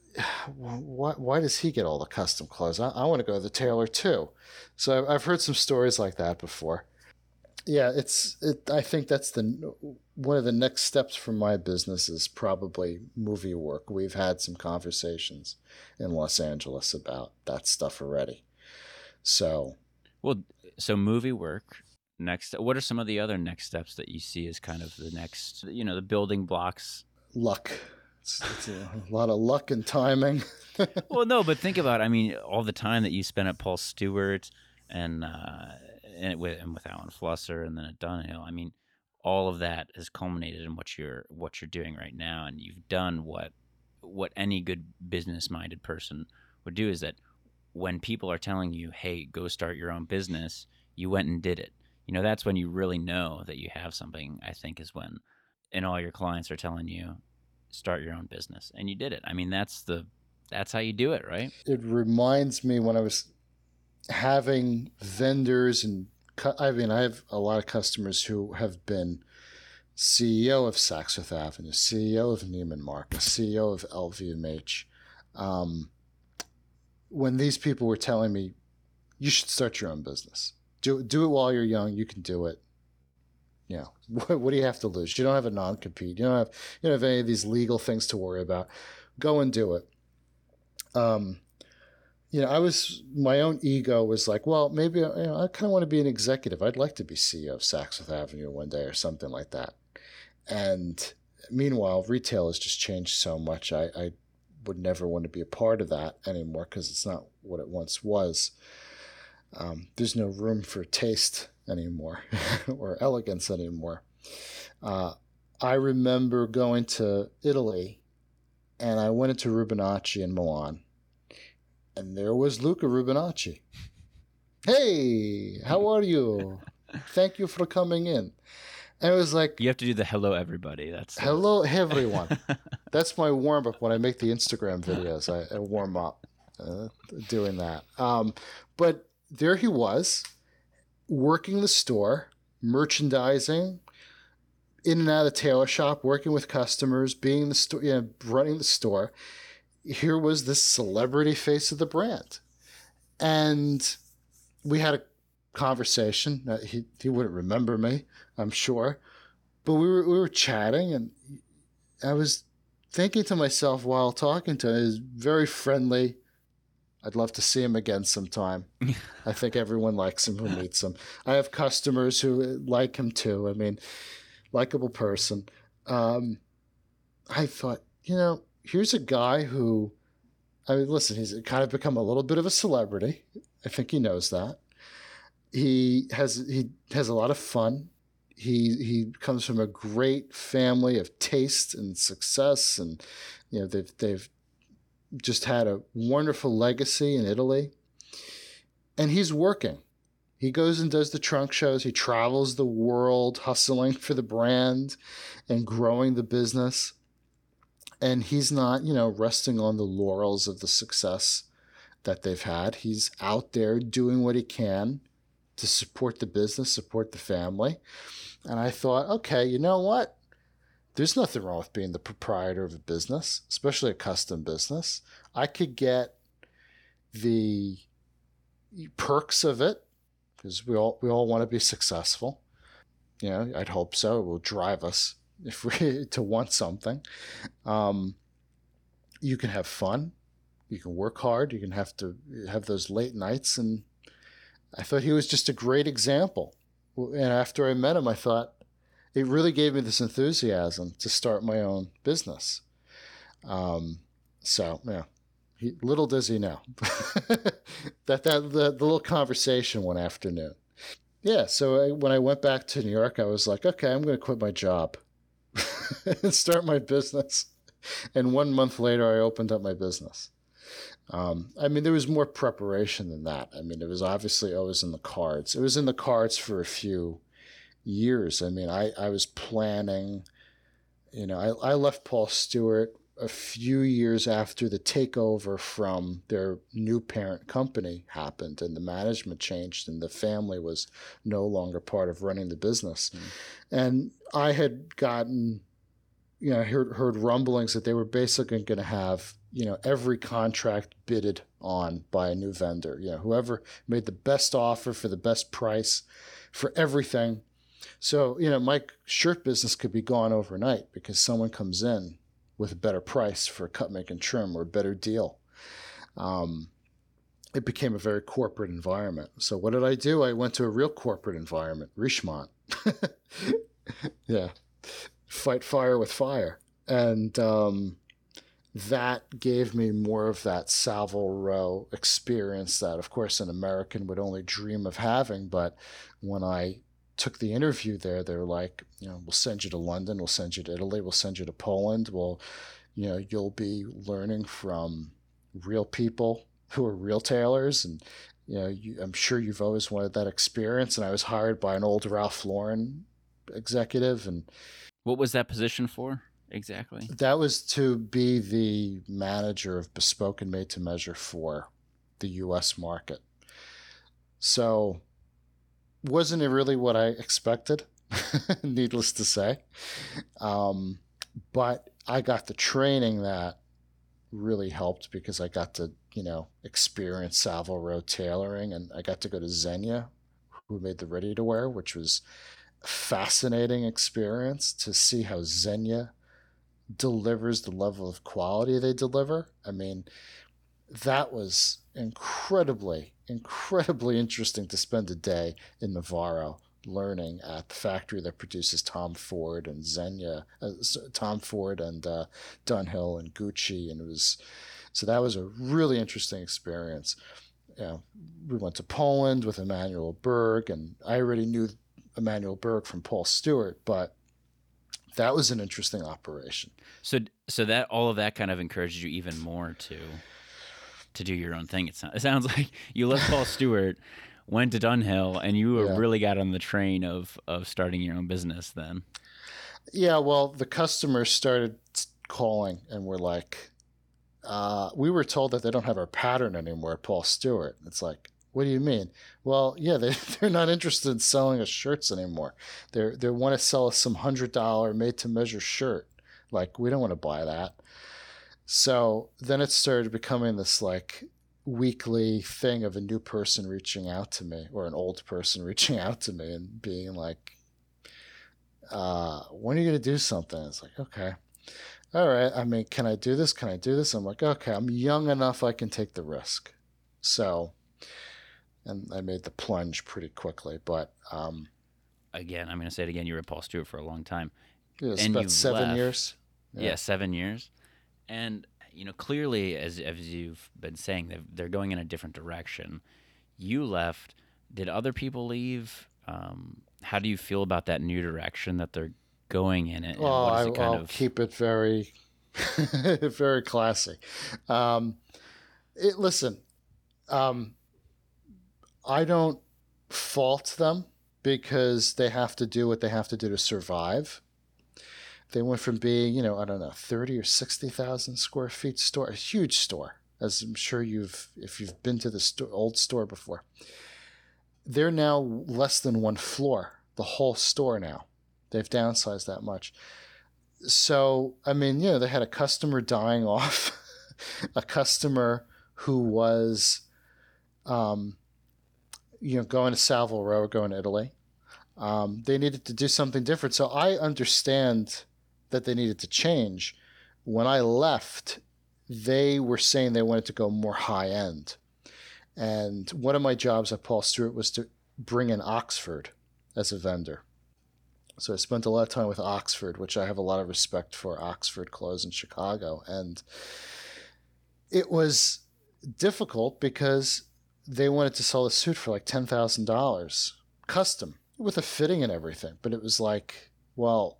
why, why does he get all the custom clothes? I, I want to go to the tailor too. So I've- heard some stories like that before. Yeah, it's. It, I think that's the one of the next steps for my business is probably movie work. We've had some conversations in Los Angeles about that stuff already. So Well, so movie work. Next, what are some of the other next steps that you see as kind of the next, you know, the building blocks luck. It's, it's a lot of luck and timing. well, no, but think about. I mean, all the time that you spent at Paul Stuart and uh, and with and with Alan Flusser and then at Dunhill. I mean, all of that has culminated in what you're what you're doing right now, and you've done what what any good business minded person would do is that when people are telling you, "Hey, go start your own business," you went and did it. You know, that's when you really know that you have something. I think is when, and all your clients are telling you, "Start your own business," and you did it. I mean, that's the that's how you do it, right? it reminds me when I was having vendors and I mean I have a lot of customers who have been CEO of Saks Fifth Avenue, CEO of Neiman Marcus, CEO of LVMH. Um, when these people were telling me, you should start your own business. Do do it while you're young. You can do it. You know, what, what do you have to lose? You don't have a non compete. You don't have you don't have any of these legal things to worry about. Go and do it. Um, you know, I was my own ego was like, well, maybe you know, I kind of want to be an executive. I'd like to be CEO of Saks Fifth Avenue one day or something like that. And meanwhile, retail has just changed so much. I, I would never want to be a part of that anymore because it's not what it once was. Um, there's no room for taste anymore or elegance anymore. Uh, I remember going to Italy and I went into Rubinacci in Milan and there was Luca Rubinacci. Hey, how are you? Thank you for coming in. And it was like, You have to do the hello everybody. That's hello, everyone. That's my warm up when I make the Instagram videos. I, I warm up uh, doing that. Um, but there he was, working the store, merchandising, in and out of the tailor shop, working with customers, being the store, you know, running the store. Here was this celebrity face of the brand, and we had a conversation. Uh, he he wouldn't remember me, I'm sure, but we were we were chatting, and I was thinking to myself while talking to him, he's very friendly. I'd love to see him again sometime. I think everyone likes him who meets him. I have customers who like him too. I mean, likable person. Um, I thought, you know, here's a guy who, I mean, listen, he's kind of become a little bit of a celebrity. I think he knows that. He has he has a lot of fun. He he comes from a great family of taste and success, and you know they've they've just had a wonderful legacy in Italy. And he's working. He goes and does the trunk shows. He travels the world hustling for the brand and growing the business. And he's not, you know, resting on the laurels of the success that they've had. He's out there doing what he can to support the business, support the family. And I thought, okay, you know what? There's nothing wrong with being the proprietor of a business, especially a custom business. I could get the perks of it because we all we all want to be successful. You know, I'd hope so. It will drive us to want something. Um, you can have fun. You can work hard. You can have to have those late nights. And I thought he was just a great example. And after I met him, I thought it really gave me this enthusiasm to start my own business. Um, so yeah, he, little does he know that that the, the little conversation one afternoon. Yeah, so I, when I went back to New York, I was like, okay, I'm going to quit my job and start my business. And one month later, I opened up my business. Um, I mean, there was more preparation than that. I mean, it was obviously always in the cards. It was in the cards for a few years. I mean, I, I was planning, you know, I, I left Paul Stuart a few years after the takeover from their new parent company happened and the management changed and the family was no longer part of running the business. Mm. And I had gotten, you know, heard, heard rumblings that they were basically going to have, you know, every contract bidded on by a new vendor. You know, whoever made the best offer for the best price for everything. So, you know, my shirt business could be gone overnight because someone comes in with a better price for a cut, make, and trim or a better deal. Um, it became a very corporate environment. So what did I do? I went to a real corporate environment, Richemont. yeah, fight fire with fire, and um, that gave me more of that Savile Row experience that, of course, an American would only dream of having. But when I took the interview there, they were like, you know, we'll send you to London, we'll send you to Italy, we'll send you to Poland. Well, you know, you'll be learning from real people who are real tailors, and you know, you, I'm sure you've always wanted that experience. And I was hired by an old Ralph Lauren executive, and what was that position for exactly? That was to be the manager of bespoke and made to measure for the U.S. market. So wasn't it really what I expected, needless to say. Um, but I got the training that really helped because I got to, you know, experience Savile Row tailoring and I got to go to Zegna, who made the ready to wear, which was fascinating experience to see how Zegna delivers the level of quality they deliver. I mean, that was incredibly, incredibly interesting to spend a day in Novara learning at the factory that produces Tom Ford and Zegna, uh, Tom Ford and uh, Dunhill and Gucci, and it was so that was a really interesting experience. Know, we went to Poland with Emanuel Berg, and I already knew Emanuel Berg from Paul Stuart, but that was an interesting operation. So, so that all of that kind of encouraged you even more to to do your own thing. It, it sounds like you left Paul Stuart, went to Dunhill, and you yeah. really got on the train of of starting your own business. Then, yeah. Well, the customers started calling and were like, uh, "We were told that they don't have our pattern anymore." Paul Stuart. It's like, What do you mean? Well, yeah, they, they're not interested in selling us shirts anymore. They're, they want to sell us some $100 made to measure shirt. Like, we don't want to buy that. So then it started becoming this like weekly thing of a new person reaching out to me or an old person reaching out to me and being like, uh, when are you going to do something? It's like, okay. All right. I mean, can I do this? Can I do this? I'm like, okay, I'm young enough. I can take the risk. So, and I made the plunge pretty quickly, but, um, again, I'm going to say it again. You were Paul Stuart for a long time. it was And about seven left. years. Yeah, seven years. And you know, clearly, as as you've been saying, they're, they're going in a different direction. You left. Did other people leave? Um, how do you feel about that new direction that they're going in? It. Well, I, it will of? keep it very, very classy. Um, it, listen, um, I don't fault them because they have to do what they have to do to survive. They went from being, you know, I don't know, thirty or sixty thousand square feet store, a huge store, as I'm sure you've, if you've been to the old store before. They're now less than one floor, the whole store now. They've downsized that much. So, I mean, you know, they had a customer dying off, a customer who was, um, you know, going to Row, or going to Italy. Um, they needed to do something different. So I understand that they needed to change. When I left, they were saying they wanted to go more high end. And one of my jobs at Paul Stuart was to bring in Oxford as a vendor. So I spent a lot of time with Oxford, which I have a lot of respect for Oxford clothes in Chicago. And it was difficult because they wanted to sell a suit for like $10,000 custom with a fitting and everything. But it was like, well,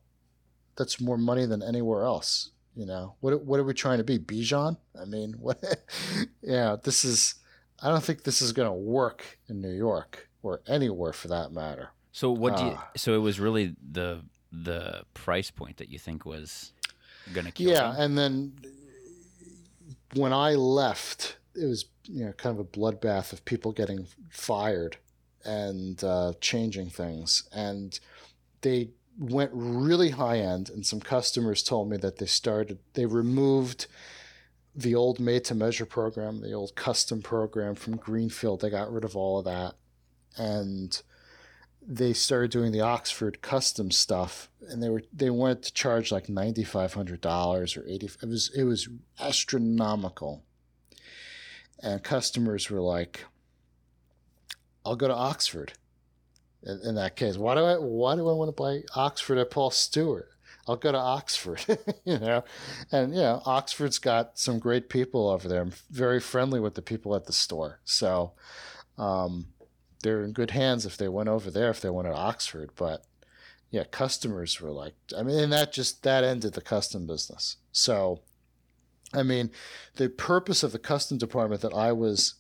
that's more money than anywhere else. You know, what, what are we trying to be? Bijan? I mean, what? yeah, this is, I don't think this is going to work in New York or anywhere for that matter. so what do you? Ah. So it was really the the price point that you think was going to kill yeah and then when i left it was you know kind of a bloodbath of people getting fired and uh, changing things. And they went really high end and some customers told me that they started they removed the old made to measure program the old custom program from greenfield. They got rid of all of that. And they started doing the Oxford custom stuff, and they were they wanted to charge like ninety five hundred dollars or eighty. It was it was astronomical, and customers were like, "I'll go to Oxford." In, in that case, why do I why do I want to buy Oxford at Paul Stuart? I'll go to Oxford, you know, and you know Oxford's got some great people over there. I'm very friendly with the people at the store, so. Um, they're in good hands if they went over there if they went to Oxford. But yeah, customers were like, I mean, and that just that ended the custom business. So, I mean, the purpose of the custom department that I was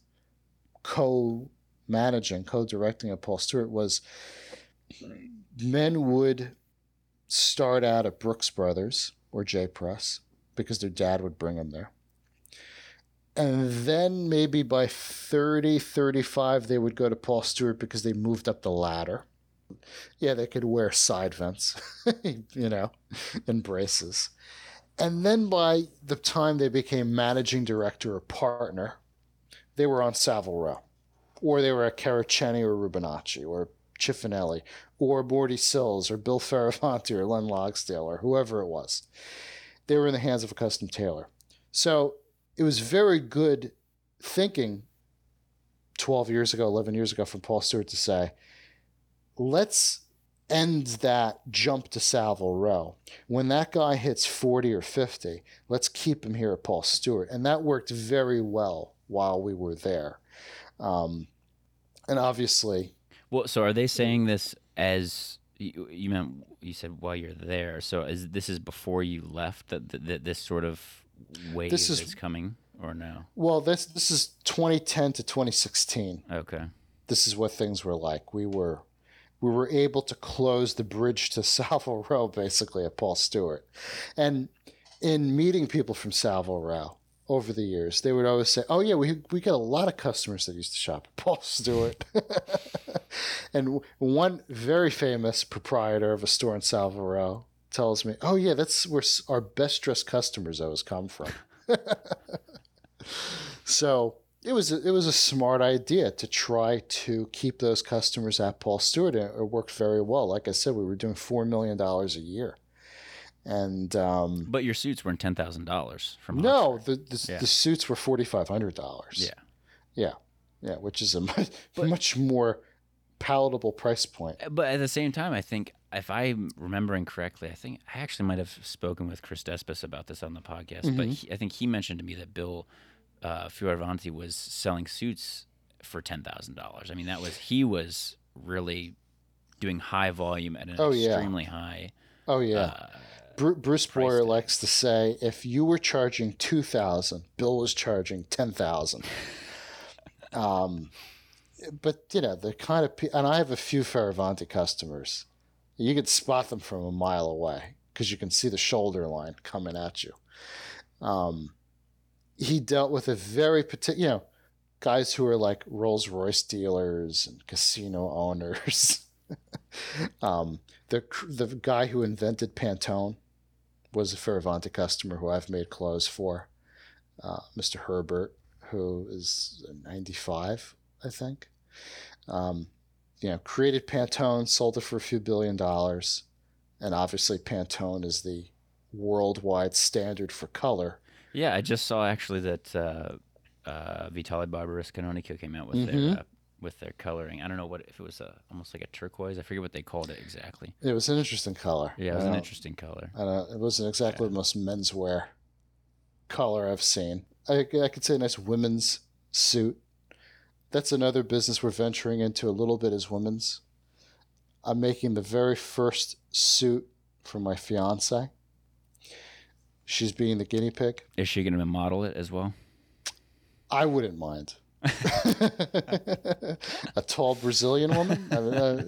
co-managing, co-directing at Paul Stuart was men would start out at Brooks Brothers or J Press because their dad would bring them there. And then maybe by 30 35 they would go to paul stuart because they moved up the ladder. Yeah they could wear side vents you know and braces and then by the time they became managing director or partner they were on savile row or they were at caraceni or rubinacci or Cifonelli or Morty Sills or Bill Fioravanti or Len Logsdail or whoever it was. They were in the hands of a custom tailor. So it was very good thinking 12 years ago, 11 years ago from Paul Stuart to say, let's end that jump to Savile Row. When that guy hits 40 or 50, let's keep him here at Paul Stuart. And that worked very well while we were there. Um, and obviously, Well, so are they saying this as you, you meant? You said while you're there. So is this is before you left that, that, that this sort of wave This is, is- coming, or no? well, this this is 2010 to 2016. Okay. this is what things were like. We were we were able to close the bridge to Savile Row basically at Paul Stuart. And in meeting people from Savile Row, over the years. They would always say, "Oh yeah, we we get a lot of customers that used to shop at Paul Stuart." and one very famous proprietor of a store in Savile Row tells me, "Oh yeah, that's where our best dressed customers always come from." so it was a, it was a smart idea to try to keep those customers at Paul Stuart. It worked very well. Like I said, we were doing four million dollars a year, and um, but your suits weren't ten thousand dollars from no, the the, yeah. the, suits were forty five hundred dollars. Yeah, yeah, yeah, which is a much, but, much more palatable price point. But at the same time, I think if I'm remembering correctly, I think I actually might have spoken with Chris Despos about this on the podcast. Mm-hmm. But he, I think he mentioned to me that Bill uh, Fioravanti was selling suits for ten thousand dollars. I mean, that was he was really doing high volume at an oh, extremely yeah. high. Oh yeah. Uh, Bruce Boyer likes to say, if you were charging two thousand, Bill was charging ten thousand. um, but you know the kind of and I have a few Fioravanti customers. You could spot them from a mile away because you can see the shoulder line coming at you. Um, he dealt with a very particular, you know, guys who are like Rolls Royce dealers and casino owners. um, the the guy who invented Pantone was a Fioravanti customer who I've made clothes for, uh, Mr. Herbert, who is 95, I think. Um, you know, created Pantone, sold it for a few billion dollars, and obviously Pantone is the worldwide standard for color. Yeah, I just saw actually that uh, uh, Vitale Barberis Canonica came out with mm-hmm. their uh, with their coloring. I don't know what if it was a almost like a turquoise. I forget what they called it exactly. It was an interesting color. Yeah, it was an interesting color. I don't, it wasn't exactly yeah. the most menswear color I've seen. I, I could say a nice women's suit that's another business we're venturing into a little bit as women's. I'm making the very first suit for my fiance. She's being the guinea pig. Is she going to model it as well? I wouldn't mind. a tall Brazilian woman? I, mean, uh,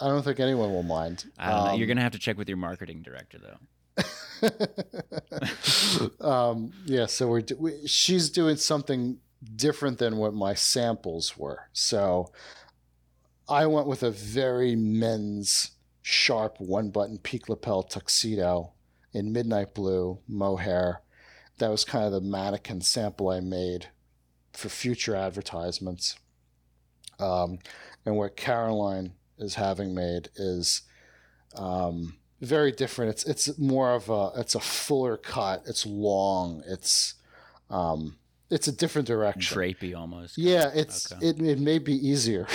I, don't think anyone will mind. Um. You're going to have to check with your marketing director, though. um, yeah, so we're we, she's doing something different than what my samples were. So I went with a very men's sharp one button peak lapel tuxedo in midnight blue, mohair. That was kind of the mannequin sample I made for future advertisements. Um, and what Caroline is having made is um, very different. It's it's more of a it's a fuller cut. It's long. It's um, it's a different direction. Drapey almost. Yeah, it's okay. it, it may be easier.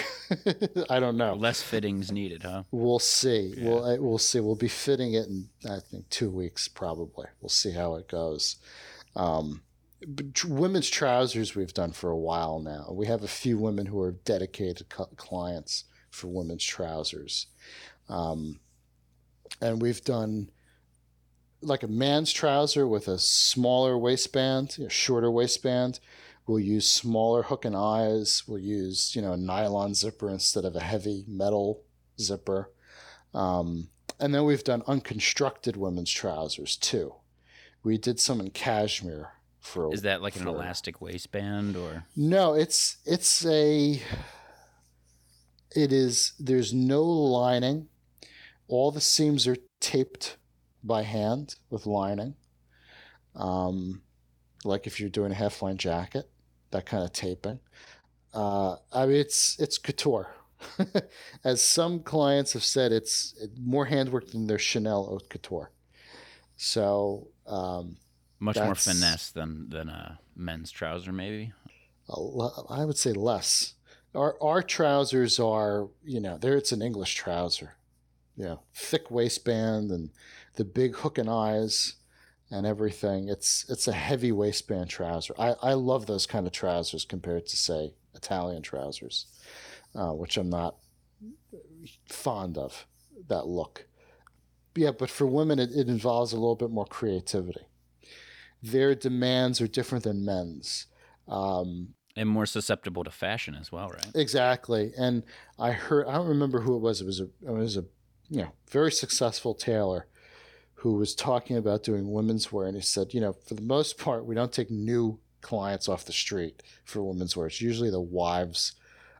I don't know. Less fittings needed, huh? We'll see. Yeah. We'll we'll see. We'll be fitting it in I think two weeks probably. We'll see how it goes. Um, women's trousers we've done for a while now. We have a few women who are dedicated clients for women's trousers, um, and we've done like a man's trouser with a smaller waistband, a shorter waistband. We'll use smaller hook and eyes. We'll use you know a nylon zipper instead of a heavy metal zipper. Um, and then we've done unconstructed women's trousers too. We did some in cashmere for. Is that like for, an elastic waistband or? No, it's it's a. It is. There's no lining. All the seams are taped by hand with lining. Um, like if you're doing a half line jacket, that kind of taping. Uh, I mean, it's it's couture. As some clients have said, it's more handwork than their Chanel haute couture. So um, much more finesse than than a men's trouser, maybe. I would say less. Our our trousers are, you know, there it's an English trouser, you know, thick waistband and the big hook and eyes and everything. It's it's a heavy waistband trouser. I, I love those kind of trousers compared to say Italian trousers, uh, which I'm not fond of that look. Yeah, but for women, it, it involves a little bit more creativity. Their demands are different than men's. Um, and more susceptible to fashion as well, right? Exactly. And I heard I don't remember who it was. It was a it was a you know very successful tailor who was talking about doing women's wear, and he said, you know, for the most part, we don't take new clients off the street for women's wear. It's usually the wives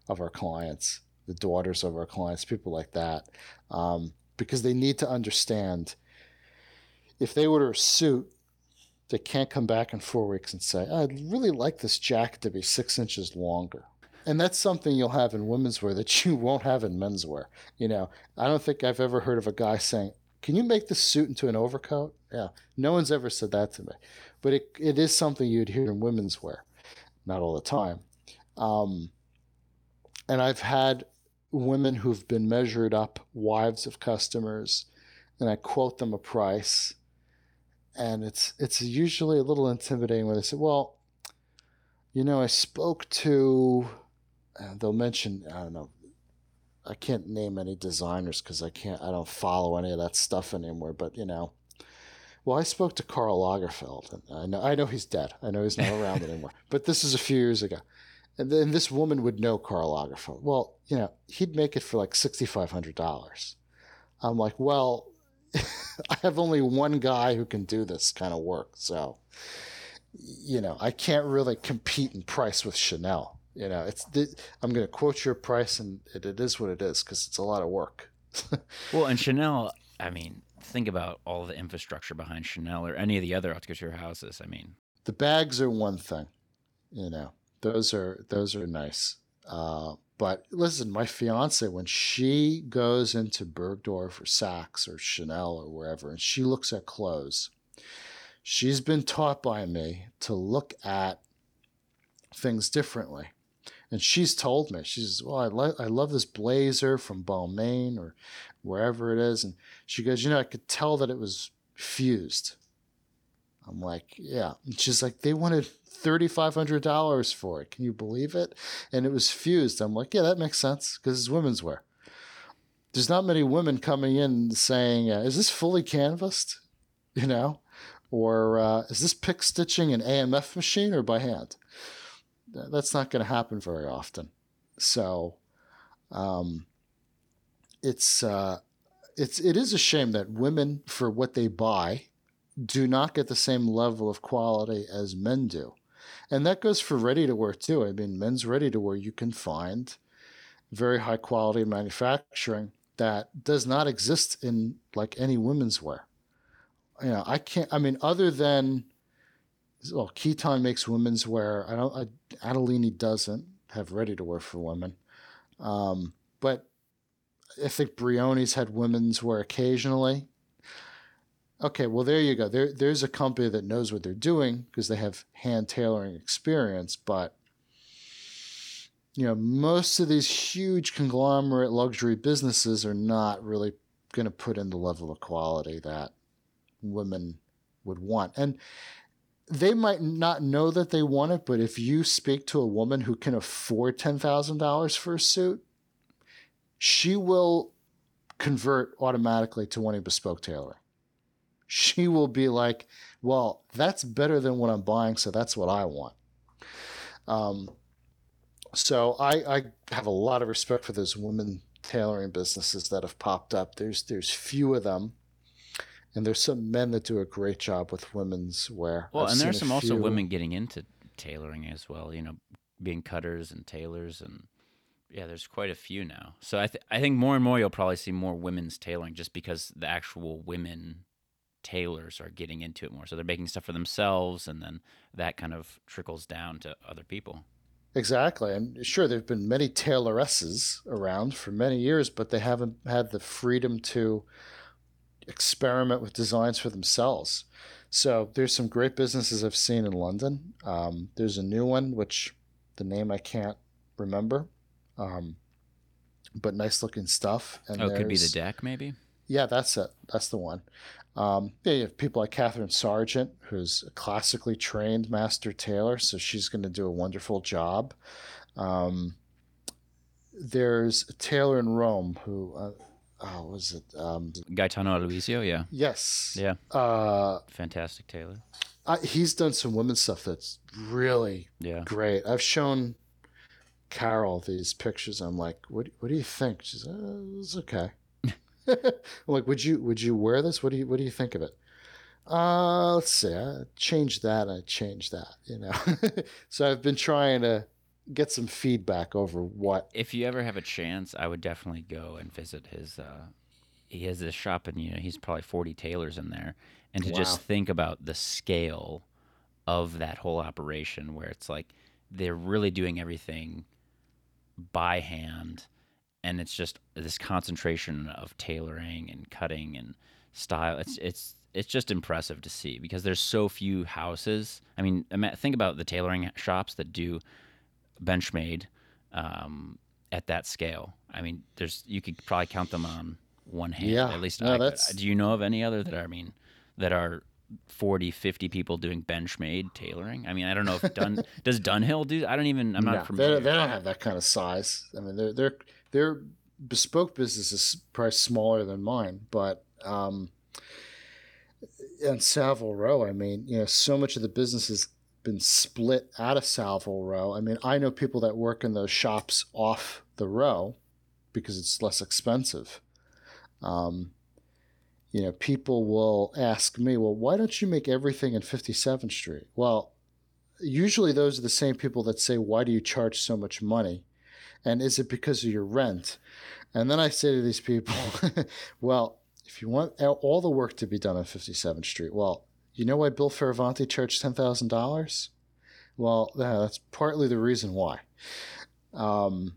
of our clients, the daughters of our clients, people like that, um, because they need to understand if they order a suit, they can't come back in four weeks and say, I'd really like this jacket to be six inches longer. And that's something you'll have in women's wear that you won't have in men's wear. You know, I don't think I've ever heard of a guy saying, Can you make this suit into an overcoat? Yeah, no one's ever said that to me. But it, it is something you'd hear in women's wear, not all the time. Um, and I've had women who've been measured up, wives of customers, and I quote them a price and it's it's usually a little intimidating when they say, "Well, you know, I spoke to," they'll mention, I don't know, I can't name any designers because I can't, I don't follow any of that stuff anymore. But you know, well, I spoke to Karl Lagerfeld, and I know I know he's dead. I know he's not around anymore. But this is a few years ago, and then this woman would know Karl Lagerfeld. Well, you know, he'd make it for like sixty five hundred dollars. I'm like, well, I have only one guy who can do this kind of work. So, you know, I can't really compete in price with Chanel. You know, it's I'm going to quote your price, and it, it is what it is because it's a lot of work. well, and Chanel, I mean, think about all the infrastructure behind Chanel or any of the other haute couture houses. I mean, the bags are one thing. You know, those are those are nice. Uh, but listen, my fiance, when she goes into Bergdorf or Saks or Chanel or wherever, and she looks at clothes, she's been taught by me to look at things differently. And she's told me, she says, Well, I, lo- I love this blazer from Balmain or wherever it is. And she goes, You know, I could tell that it was fused. I'm like, Yeah. And she's like, They wanted $3,500 for it. Can you believe it? And it was fused. I'm like, yeah, that makes sense because it's women's wear. There's not many women coming in saying, uh, is this fully canvassed? You know? Or uh, is this pick stitching an AMF machine or by hand? That's not going to happen very often. So, um, it's uh, it's it is a shame that women, for what they buy, do not get the same level of quality as men do. And that goes for ready to wear too. I mean, men's ready to wear, you can find very high quality manufacturing that does not exist in like any women's wear. You know, I can't, I mean, other than, well, Kiton makes women's wear. I don't, I, Attolini doesn't have ready to wear for women. Um, but I think Brioni's had women's wear occasionally. Okay, well there you go. There there's a company that knows what they're doing because they have hand tailoring experience, but you know, most of these huge conglomerate luxury businesses are not really going to put in the level of quality that women would want. And they might not know that they want it, but if you speak to a woman who can afford $10,000 for a suit, she will convert automatically to wanting bespoke tailoring she will be like, well, that's better than what I'm buying, so that's what I want. Um, so I, I have a lot of respect for those women tailoring businesses that have popped up. There's there's few of them, and there's some men that do a great job with women's wear. Well, I've and there's some also women getting into tailoring as well. You know, being cutters and tailors and yeah, there's quite a few now. So I th- I think more and more you'll probably see more women's tailoring just because the actual women tailors are getting into it more. So they're making stuff for themselves, and then that kind of trickles down to other people. Exactly. And sure, there have been many tailoresses around for many years, but they haven't had the freedom to experiment with designs for themselves. So there's some great businesses I've seen in London. Um, there's a new one, which the name I can't remember, um, but nice looking stuff. And oh, it could be the deck, maybe. Yeah, that's it. That's the one. Um, yeah, you have people like Kathryn Sargent, who's a classically trained master tailor, so she's going to do a wonderful job. Um, there's a tailor in Rome who, uh, oh, was it? Um, Gaetano Aloisio, yeah. Yes. Yeah. Uh, Fantastic Tailor. I, he's done some women's stuff that's really yeah. great. I've shown Carol these pictures. I'm like, what, what do you think? She's, uh, it's okay. I'm like, would you would you wear this? What do you what do you think of it? Uh, let's see. I changed that. I changed that. You know, so I've been trying to get some feedback over what. If you ever have a chance, I would definitely go and visit his. Uh, he has this shop, and you know, he's probably forty tailors in there, and to Wow. just think about the scale of that whole operation, where it's like they're really doing everything by hand, and it's just this concentration of tailoring and cutting and style. It's it's it's just impressive to see because there's so few houses. I mean, think about the tailoring shops that do Benchmade um, at that scale. I mean, there's you could probably count them on one hand. Yeah. At least No, I that's- Do you know of any other that are, I mean, that are 40, 50 people doing Benchmade tailoring? I mean, I don't know if Dun does Dunhill do. I don't even. I'm No, not they, familiar. they don't have that kind of size. I mean, their their their bespoke business is probably smaller than mine, but um, in Savile Row, I mean, you know, so much of the business has been split out of Savile Row. I mean, I know people that work in those shops off the row because it's less expensive. Um, you know, people will ask me, well, why don't you make everything in 57th Street? Well, usually those are the same people that say, why do you charge so much money? And is it because of your rent? And then I say to these people, well, if you want all the work to be done on 57th Street, well, you know why Bill Fioravanti charged $10,000? Well, that's partly the reason why. Um,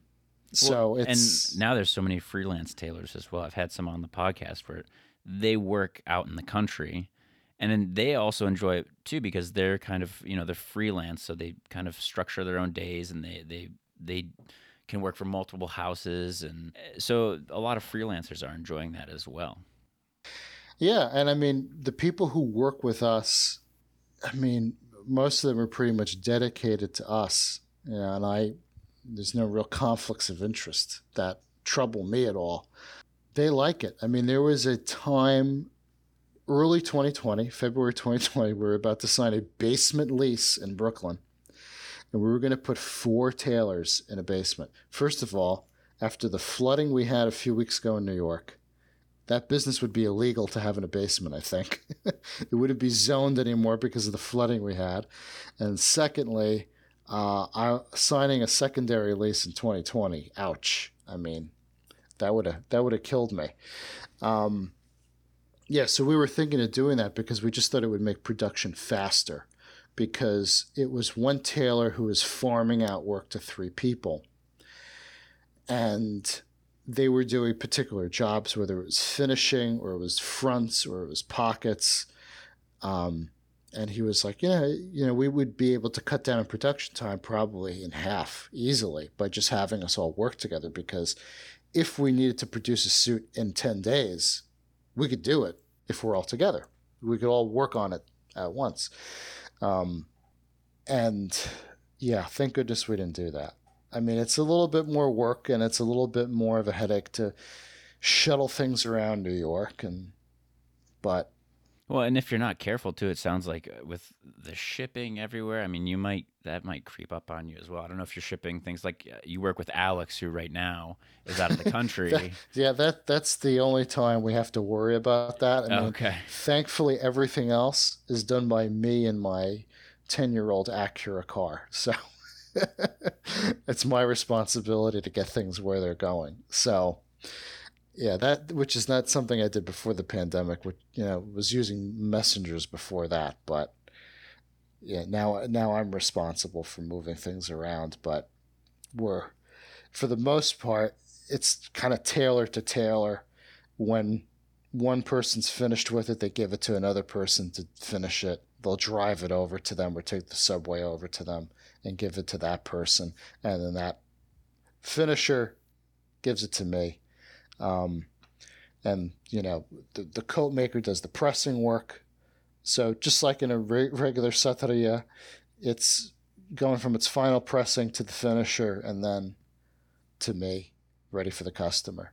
so Well, it's and now there's so many freelance tailors as well. I've had some on the podcast where they work out in the country, and then they also enjoy it too because they're kind of you know they're freelance, so they kind of structure their own days and they they they can work for multiple houses, and uh, so a lot of freelancers are enjoying that as well. Yeah, and I mean the people who work with us, I mean most of them are pretty much dedicated to us. You know, and I there's no real conflicts of interest that trouble me at all. They like it. I mean, there was a time early 2020, February 2020, we were about to sign a basement lease in Brooklyn. And we were going to put four tailors in a basement. First of all, after the flooding we had a few weeks ago in New York, that business would be illegal to have in a basement, I think. it wouldn't be zoned anymore because of the flooding we had. And secondly, uh, I, signing a secondary lease in 2020, ouch. I mean, that would have that would have killed me. Um, yeah, so we were thinking of doing that because we just thought it would make production faster because it was one tailor who was farming out work to three people. And they were doing particular jobs, whether it was finishing or it was fronts or it was pockets. Um, and he was like, yeah, you know, we would be able to cut down on production time probably in half easily by just having us all work together. Because if we needed to produce a suit in 10 days, we could do it if we're all together. We could all work on it at once. Um, and yeah, thank goodness we didn't do that. I mean, it's a little bit more work and it's a little bit more of a headache to shuttle things around New York. And, but Well, and if you're not careful too, it sounds like uh, with the shipping everywhere. I mean, you might that might creep up on you as well. I don't know if you're shipping things like uh, you work with Alex, who right now is out of the country. that, yeah, that that's the only time we have to worry about that. I mean, okay. thankfully, everything else is done by me and my 10 year old Acura car. So it's my responsibility to get things where they're going. So, yeah, that which is not something I did before the pandemic, which, you know, was using messengers before that. But yeah, now, now I'm responsible for moving things around. But we're, for the most part, it's kind of tailor to tailor when one person's finished with it, they give it to another person to finish it. They'll drive it over to them or take the subway over to them and give it to that person. And then that finisher gives it to me. Um, and, you know, the, the coat maker does the pressing work. So just like in a re- regular sartoria, it's going from its final pressing to the finisher and then to me, ready for the customer.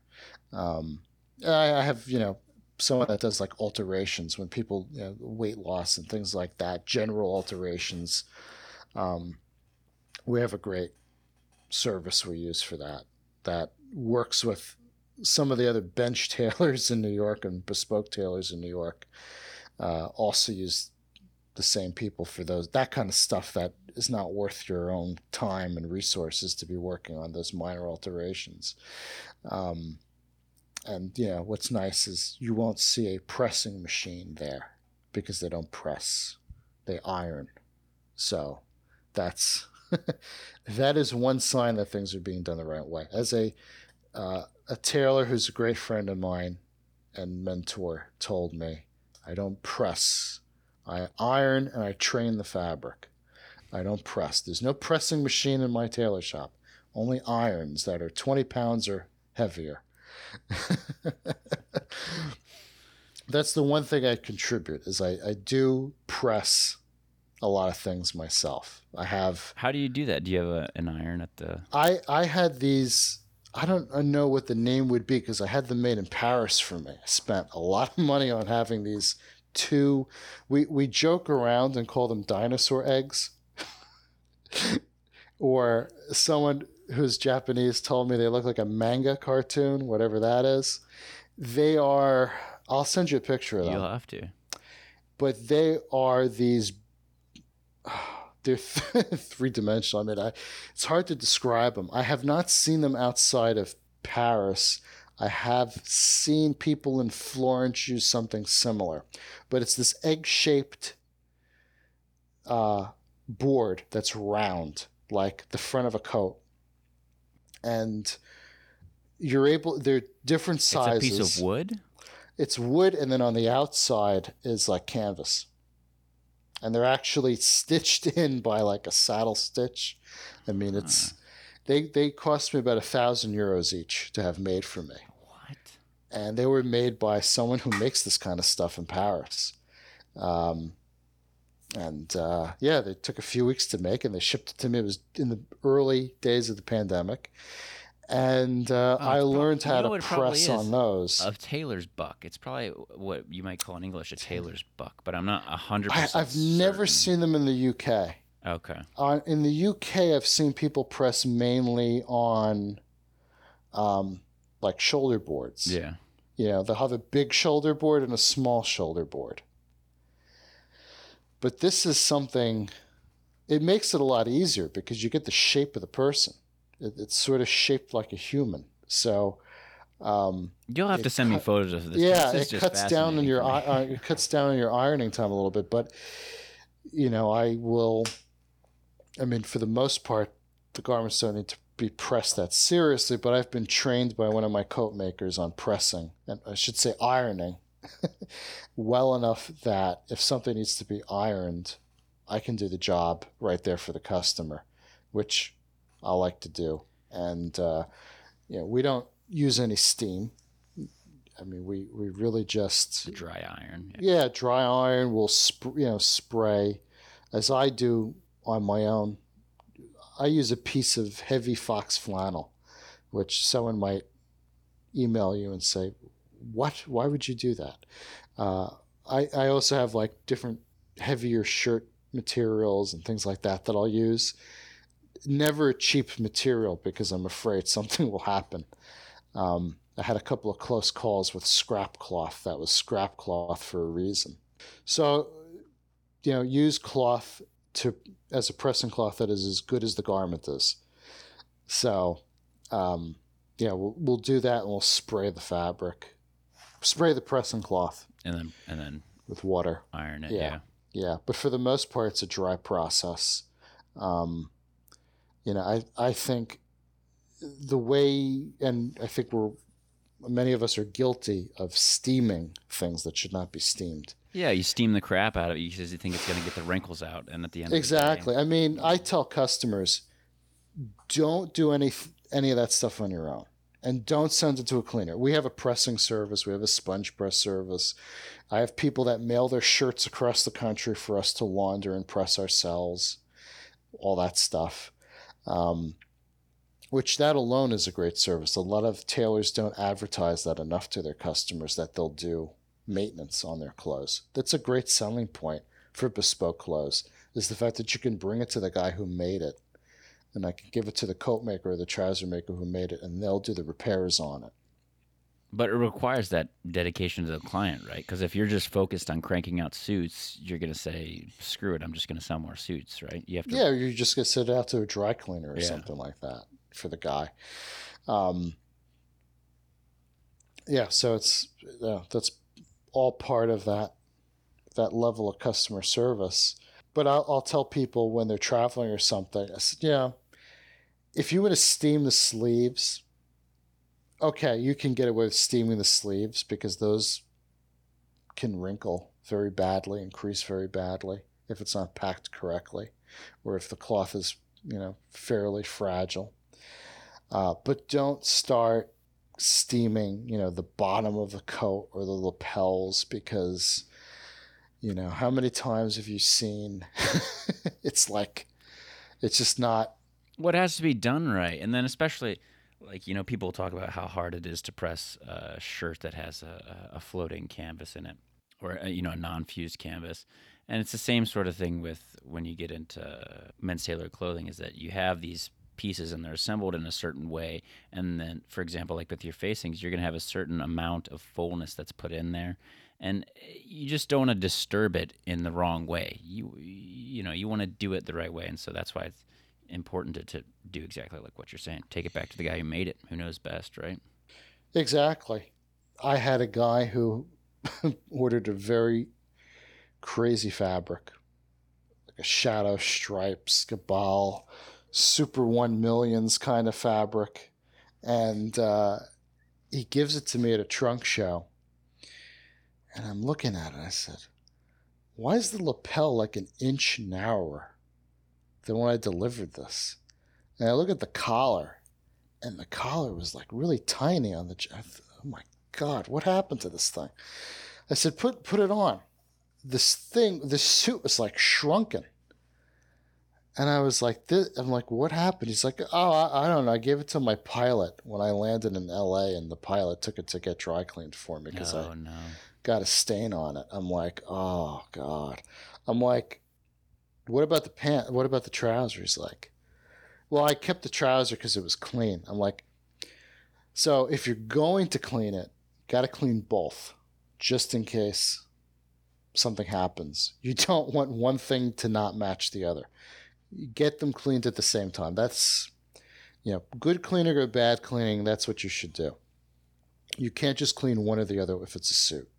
Um, I, I have, you know, someone that does like alterations when people, you know, weight loss and things like that, general alterations. Um, we have a great service we use for that that works with some of the other bench tailors in New York and bespoke tailors in New York. uh, also use the same people for those that kind of stuff that is not worth your own time and resources to be working on those minor alterations. Um, and you know what's nice is you won't see a pressing machine there because they don't press; they iron. So that's that is one sign that things are being done the right way. As a uh, a tailor who's a great friend of mine and mentor told me, I don't press. I iron and I train the fabric. I don't press. There's no pressing machine in my tailor shop. Only irons that are 20 pounds or heavier. That's the one thing I contribute is I, I do press a lot of things myself. I have How do you do that? Do you have a, an iron at the? I I had these I don't know what the name would be because I had them made in Paris for me. I spent a lot of money on having these two we we joke around and call them dinosaur eggs. or someone who's Japanese told me they look like a manga cartoon, whatever that is. They are I'll send you a picture of them. You'll have to. But they are these they're three dimensional. I mean, I, it's hard to describe them. I have not seen them outside of Paris. I have seen people in Florence use something similar, but it's this egg shaped uh, board that's round, like the front of a coat. And you're able, they're different sizes. It's a piece of wood? It's wood, and then on the outside is like canvas and they're actually stitched in by like a saddle stitch. I mean, it's they they cost me about a thousand euros each to have made for me. What? And they were made by someone who makes this kind of stuff in Paris. Um, and uh, yeah, they took a few weeks to make, and they shipped it to me. It was in the early days of the pandemic, and uh, Oh, I learned you how know to what it probably press on those. Of tailor's buck. It's probably what you might call in English a tailor's buck, but I'm not a hundred percent. I've never seen them in the UK. Okay. on in the UK, I've seen people press mainly on, um, like shoulder boards. Yeah. You know, they'll have a big shoulder board and a small shoulder board. But this is something. It makes it a lot easier because you get the shape of the person. It, it's sort of shaped like a human. So, um, You'll have to send me photos of this. yeah, This is it cuts down on your for me. i- uh, it cuts down on your ironing time a little bit, but you know, I will. I mean, for the most part, the garments don't need to be pressed that seriously. But I've been trained by one of my coat makers on pressing, and I should say ironing, well enough that if something needs to be ironed, I can do the job right there for the customer, which I like to do. And uh, you know, we don't use any steam. I mean, we, we really just dry iron. Yeah. yeah, dry iron will sp- you know spray, as I do on my own. I use a piece of heavy fox flannel, which someone might email you and say, "What? Why would you do that?" Uh, I I also have like different heavier shirt materials and things like that that I'll use. Never cheap material because I'm afraid something will happen. Um, I had a couple of close calls with scrap cloth that was scrap cloth for a reason. So, you know, use cloth to as a pressing cloth that is as good as the garment is. So, um, yeah, we'll, we'll do that and we'll spray the fabric, spray the pressing cloth And then and then with water. iron it. Yeah. Yeah. Yeah, but for the most part, it's a dry process. Um, you know, I I think the way, and I think we're many of us are guilty of steaming things that should not be steamed. Yeah, you steam the crap out of it because you think it's going to get the wrinkles out, and at the end, of Exactly. I mean, I tell customers, don't do any any of that stuff on your own, and don't send it to a cleaner. We have a pressing service. We have a sponge press service. I have people that mail their shirts across the country for us to launder and press ourselves. All that stuff. Um, which that alone is a great service. A lot of tailors don't advertise that enough to their customers that they'll do maintenance on their clothes. That's a great selling point for bespoke clothes is the fact that you can bring it to the guy who made it and I can give it to the coat maker or the trouser maker who made it and they'll do the repairs on it. But it requires that dedication to the client, right? Because if you're just focused on cranking out suits, you're going to say, "Screw it, I'm just going to sell more suits," right? You have to. Yeah, you're just gonna send it out to a dry cleaner or Yeah. something like that for the guy. Um, yeah, so it's yeah, that's all part of that that level of customer service. But I'll, I'll tell people when they're traveling or something. I said, yeah, if you want to steam the sleeves, okay, you can get away with steaming the sleeves because those can wrinkle very badly and crease very badly if it's not packed correctly or if the cloth is you know fairly fragile. Uh, but don't start steaming you know the bottom of the coat or the lapels because you know how many times have you seen it's like it's just not what has to be done right. And then especially like you know people talk about how hard it is to press a shirt that has a, a floating canvas in it or a, you know a non-fused canvas. And it's the same sort of thing with when you get into men's tailored clothing is that you have these pieces and they're assembled in a certain way. And then for example like with your facings you're going to have a certain amount of fullness that's put in there. And uh, you just don't want to disturb it in the wrong way. You you know you want to do it the right way. And so that's why it's important to, to do exactly like what you're saying. Take it back to the guy who made it, who knows best, right? Exactly. I had a guy who ordered a very crazy fabric, like a shadow stripes, cabal, super one millions kind of fabric. And uh, he gives it to me at a trunk show. And I'm looking at it. I said, Why is the lapel like an inch narrower than when I delivered this? And I look at the collar, and the collar was like really tiny on the. I Oh my God, what happened to this thing? I said, Put, put it on. This thing, this suit was like shrunken. And I was like, this, I'm like, what happened? He's like, oh, I, I don't know. I gave it to my pilot when I landed in LA, and the pilot took it to get dry cleaned for me because oh I no. got a stain on it. I'm like, oh God. I'm like, what about the pant? What about the trousers? Like, well, I kept the trouser because it was clean. I'm like, so if you're going to clean it, got to clean both, just in case something happens. You don't want one thing to not match the other. You get them cleaned at the same time. That's, you know, good cleaning or bad cleaning. That's what you should do. You can't just clean one or the other if it's a suit.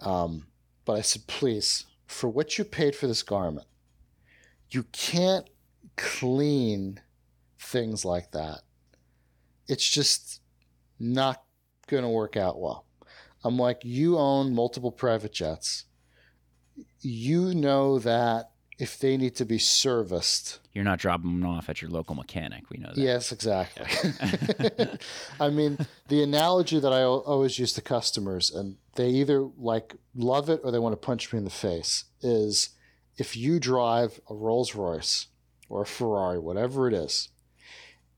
Um, but I said, please, for what you paid for this garment, you can't clean things like that. It's just not going to work out well. I'm like, you own multiple private jets. You know that if they need to be serviced, You're not dropping them off at your local mechanic. We know that. Yes, exactly. I mean, the analogy that I always use to customers, and they either like love it or they want to punch me in the face, is if you drive a Rolls Royce or a Ferrari, whatever it is,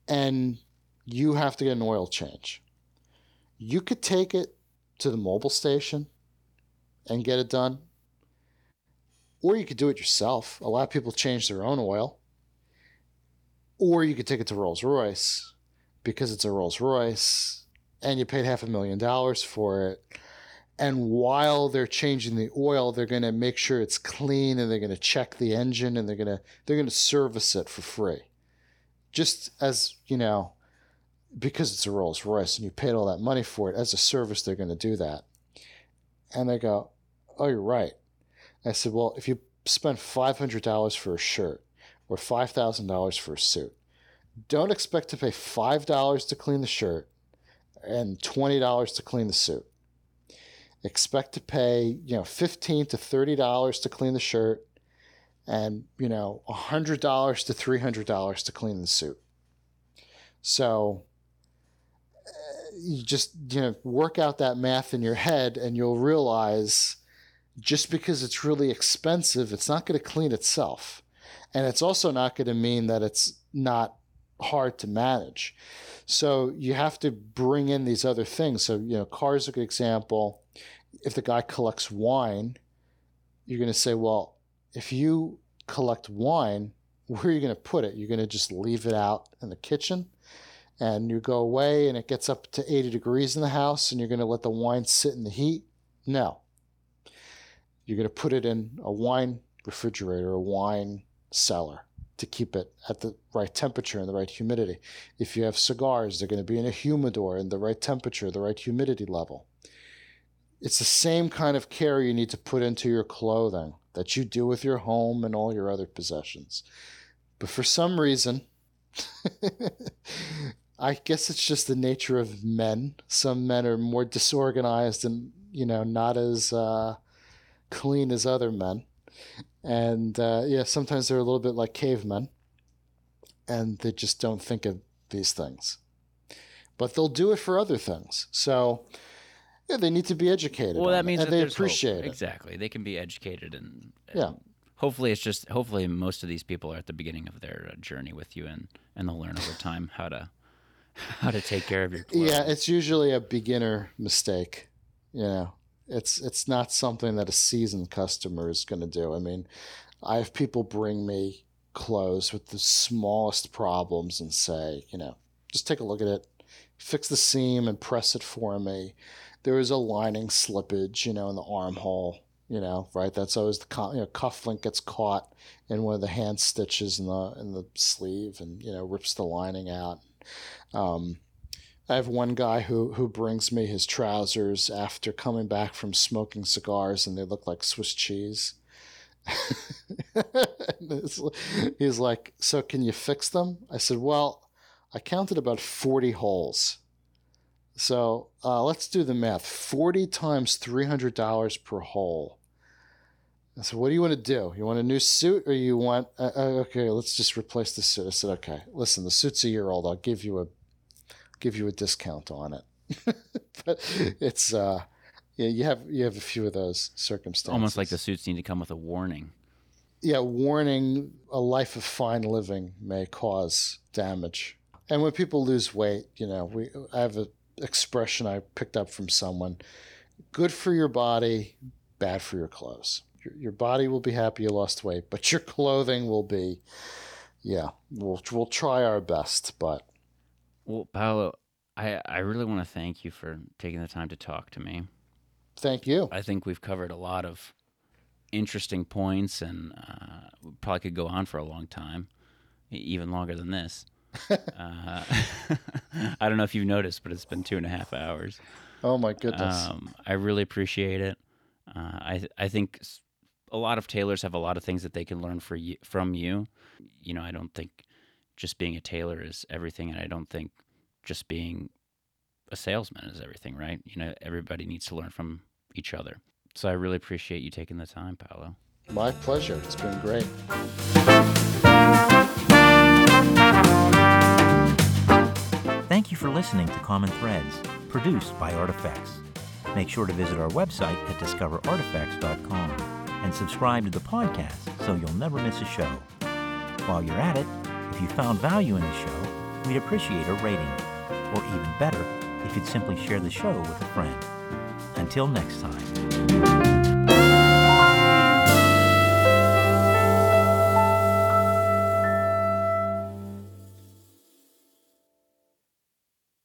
and you have to get an oil change, you could take it to the Mobil station and get it done. Or you could do it yourself. A lot of people change their own oil or you could take it to Rolls Royce because it's a Rolls Royce and you paid half a million dollars for it. And while they're changing the oil, they're going to make sure it's clean and they're going to check the engine and they're going to they're going to service it for free. Just as, you know, because it's a Rolls Royce and you paid all that money for it as a service, they're going to do that. And they go, "Oh, you're right." I said, "Well, if you spend $500 for a shirt or $5,000 for a suit. Don't expect to pay $5 to clean the shirt and $20 to clean the suit. Expect to pay, you know, 15 to $30 to clean the shirt and, you know, $100 to $300 to clean the suit. So uh, you just, you know, work out that math in your head and you'll realize just because it's really expensive, it's not going to clean itself and it's also not going to mean that it's not hard to manage. So you have to bring in these other things. So you know, cars are a good example. If the guy collects wine, you're going to say, well, if you collect wine, where are you going to put it? You're going to just leave it out in the kitchen. and you go away and it gets up to 80 degrees in the house and you're going to let the wine sit in the heat? No. You're going to put it in a wine refrigerator, a wine cellar to keep it at the right temperature and the right humidity. If you have cigars, they're going to be in a humidor in the right temperature, the right humidity level. It's the same kind of care you need to put into your clothing that you do with your home and all your other possessions. But for some reason, I guess it's just the nature of men. Some men are more disorganized and, you know, not as uh, clean as other men and uh, yeah, sometimes they're a little bit like cavemen, and they just don't think of these things. But they'll do it for other things. So yeah, they need to be educated. Well, that means that they appreciate hope. it. Exactly, they can be educated and, and Yeah. Hopefully, it's just hopefully most of these people are at the beginning of their uh, journey with you, and and they'll learn over time how to how to take care of your clothes. Yeah, it's usually a beginner mistake. You know, it's it's not something that a seasoned customer is going to do. I mean, I have people bring me clothes with the smallest problems and say, you know, just take a look at it, fix the seam and press it for me. There is a lining slippage, you know, in the armhole. You know, right? That's always the you know, cuff link gets caught in one of the hand stitches in the in the sleeve, and you know rips the lining out. Um, I have one guy who who brings me his trousers after coming back from smoking cigars, and they look like Swiss cheese. He's like, "So can you fix them?" I said, "Well, I counted about forty holes. So uh, let's do the math. Forty times three hundred dollars per hole." I said, "What do you want to do? You want a new suit, or you want? Uh, uh, okay, let's just replace the suit." I said, "Okay, listen, the suit's a year old. I'll give you a give you a discount on it." but it's uh, yeah, you have you have a few of those circumstances. almost like the suits need to come with a warning. yeah, warning: a life of fine living may cause damage. And when people lose weight, you know, we I have a expression I picked up from someone: "Good for your body, bad for your clothes." Your, your body will be happy you lost weight, but your clothing will be, yeah, we'll we'll try our best, but Well, Paolo, I I really want to thank you for taking the time to talk to me. thank you. I think we've covered a lot of interesting points, and uh, we probably could go on for a long time, even longer than this. uh, I don't know if you've noticed, but it's been two and a half hours. Oh my goodness. Um, I really appreciate it. Uh, I I think a lot of tailors have a lot of things that they can learn for you, from you. You know, I don't think just being a tailor is everything, and I don't think just being a salesman is everything, right? You know, everybody needs to learn from each other. So I really appreciate you taking the time, Paolo. My pleasure. It's been great. Thank you for listening to Common Threads, produced by Artifacts. Make sure to visit our website at discoverartifacts.com and subscribe to the podcast so you'll never miss a show. While you're at it, if you found value in the show, we'd appreciate a rating, or even better, if you'd simply share the show with a friend. Until next time.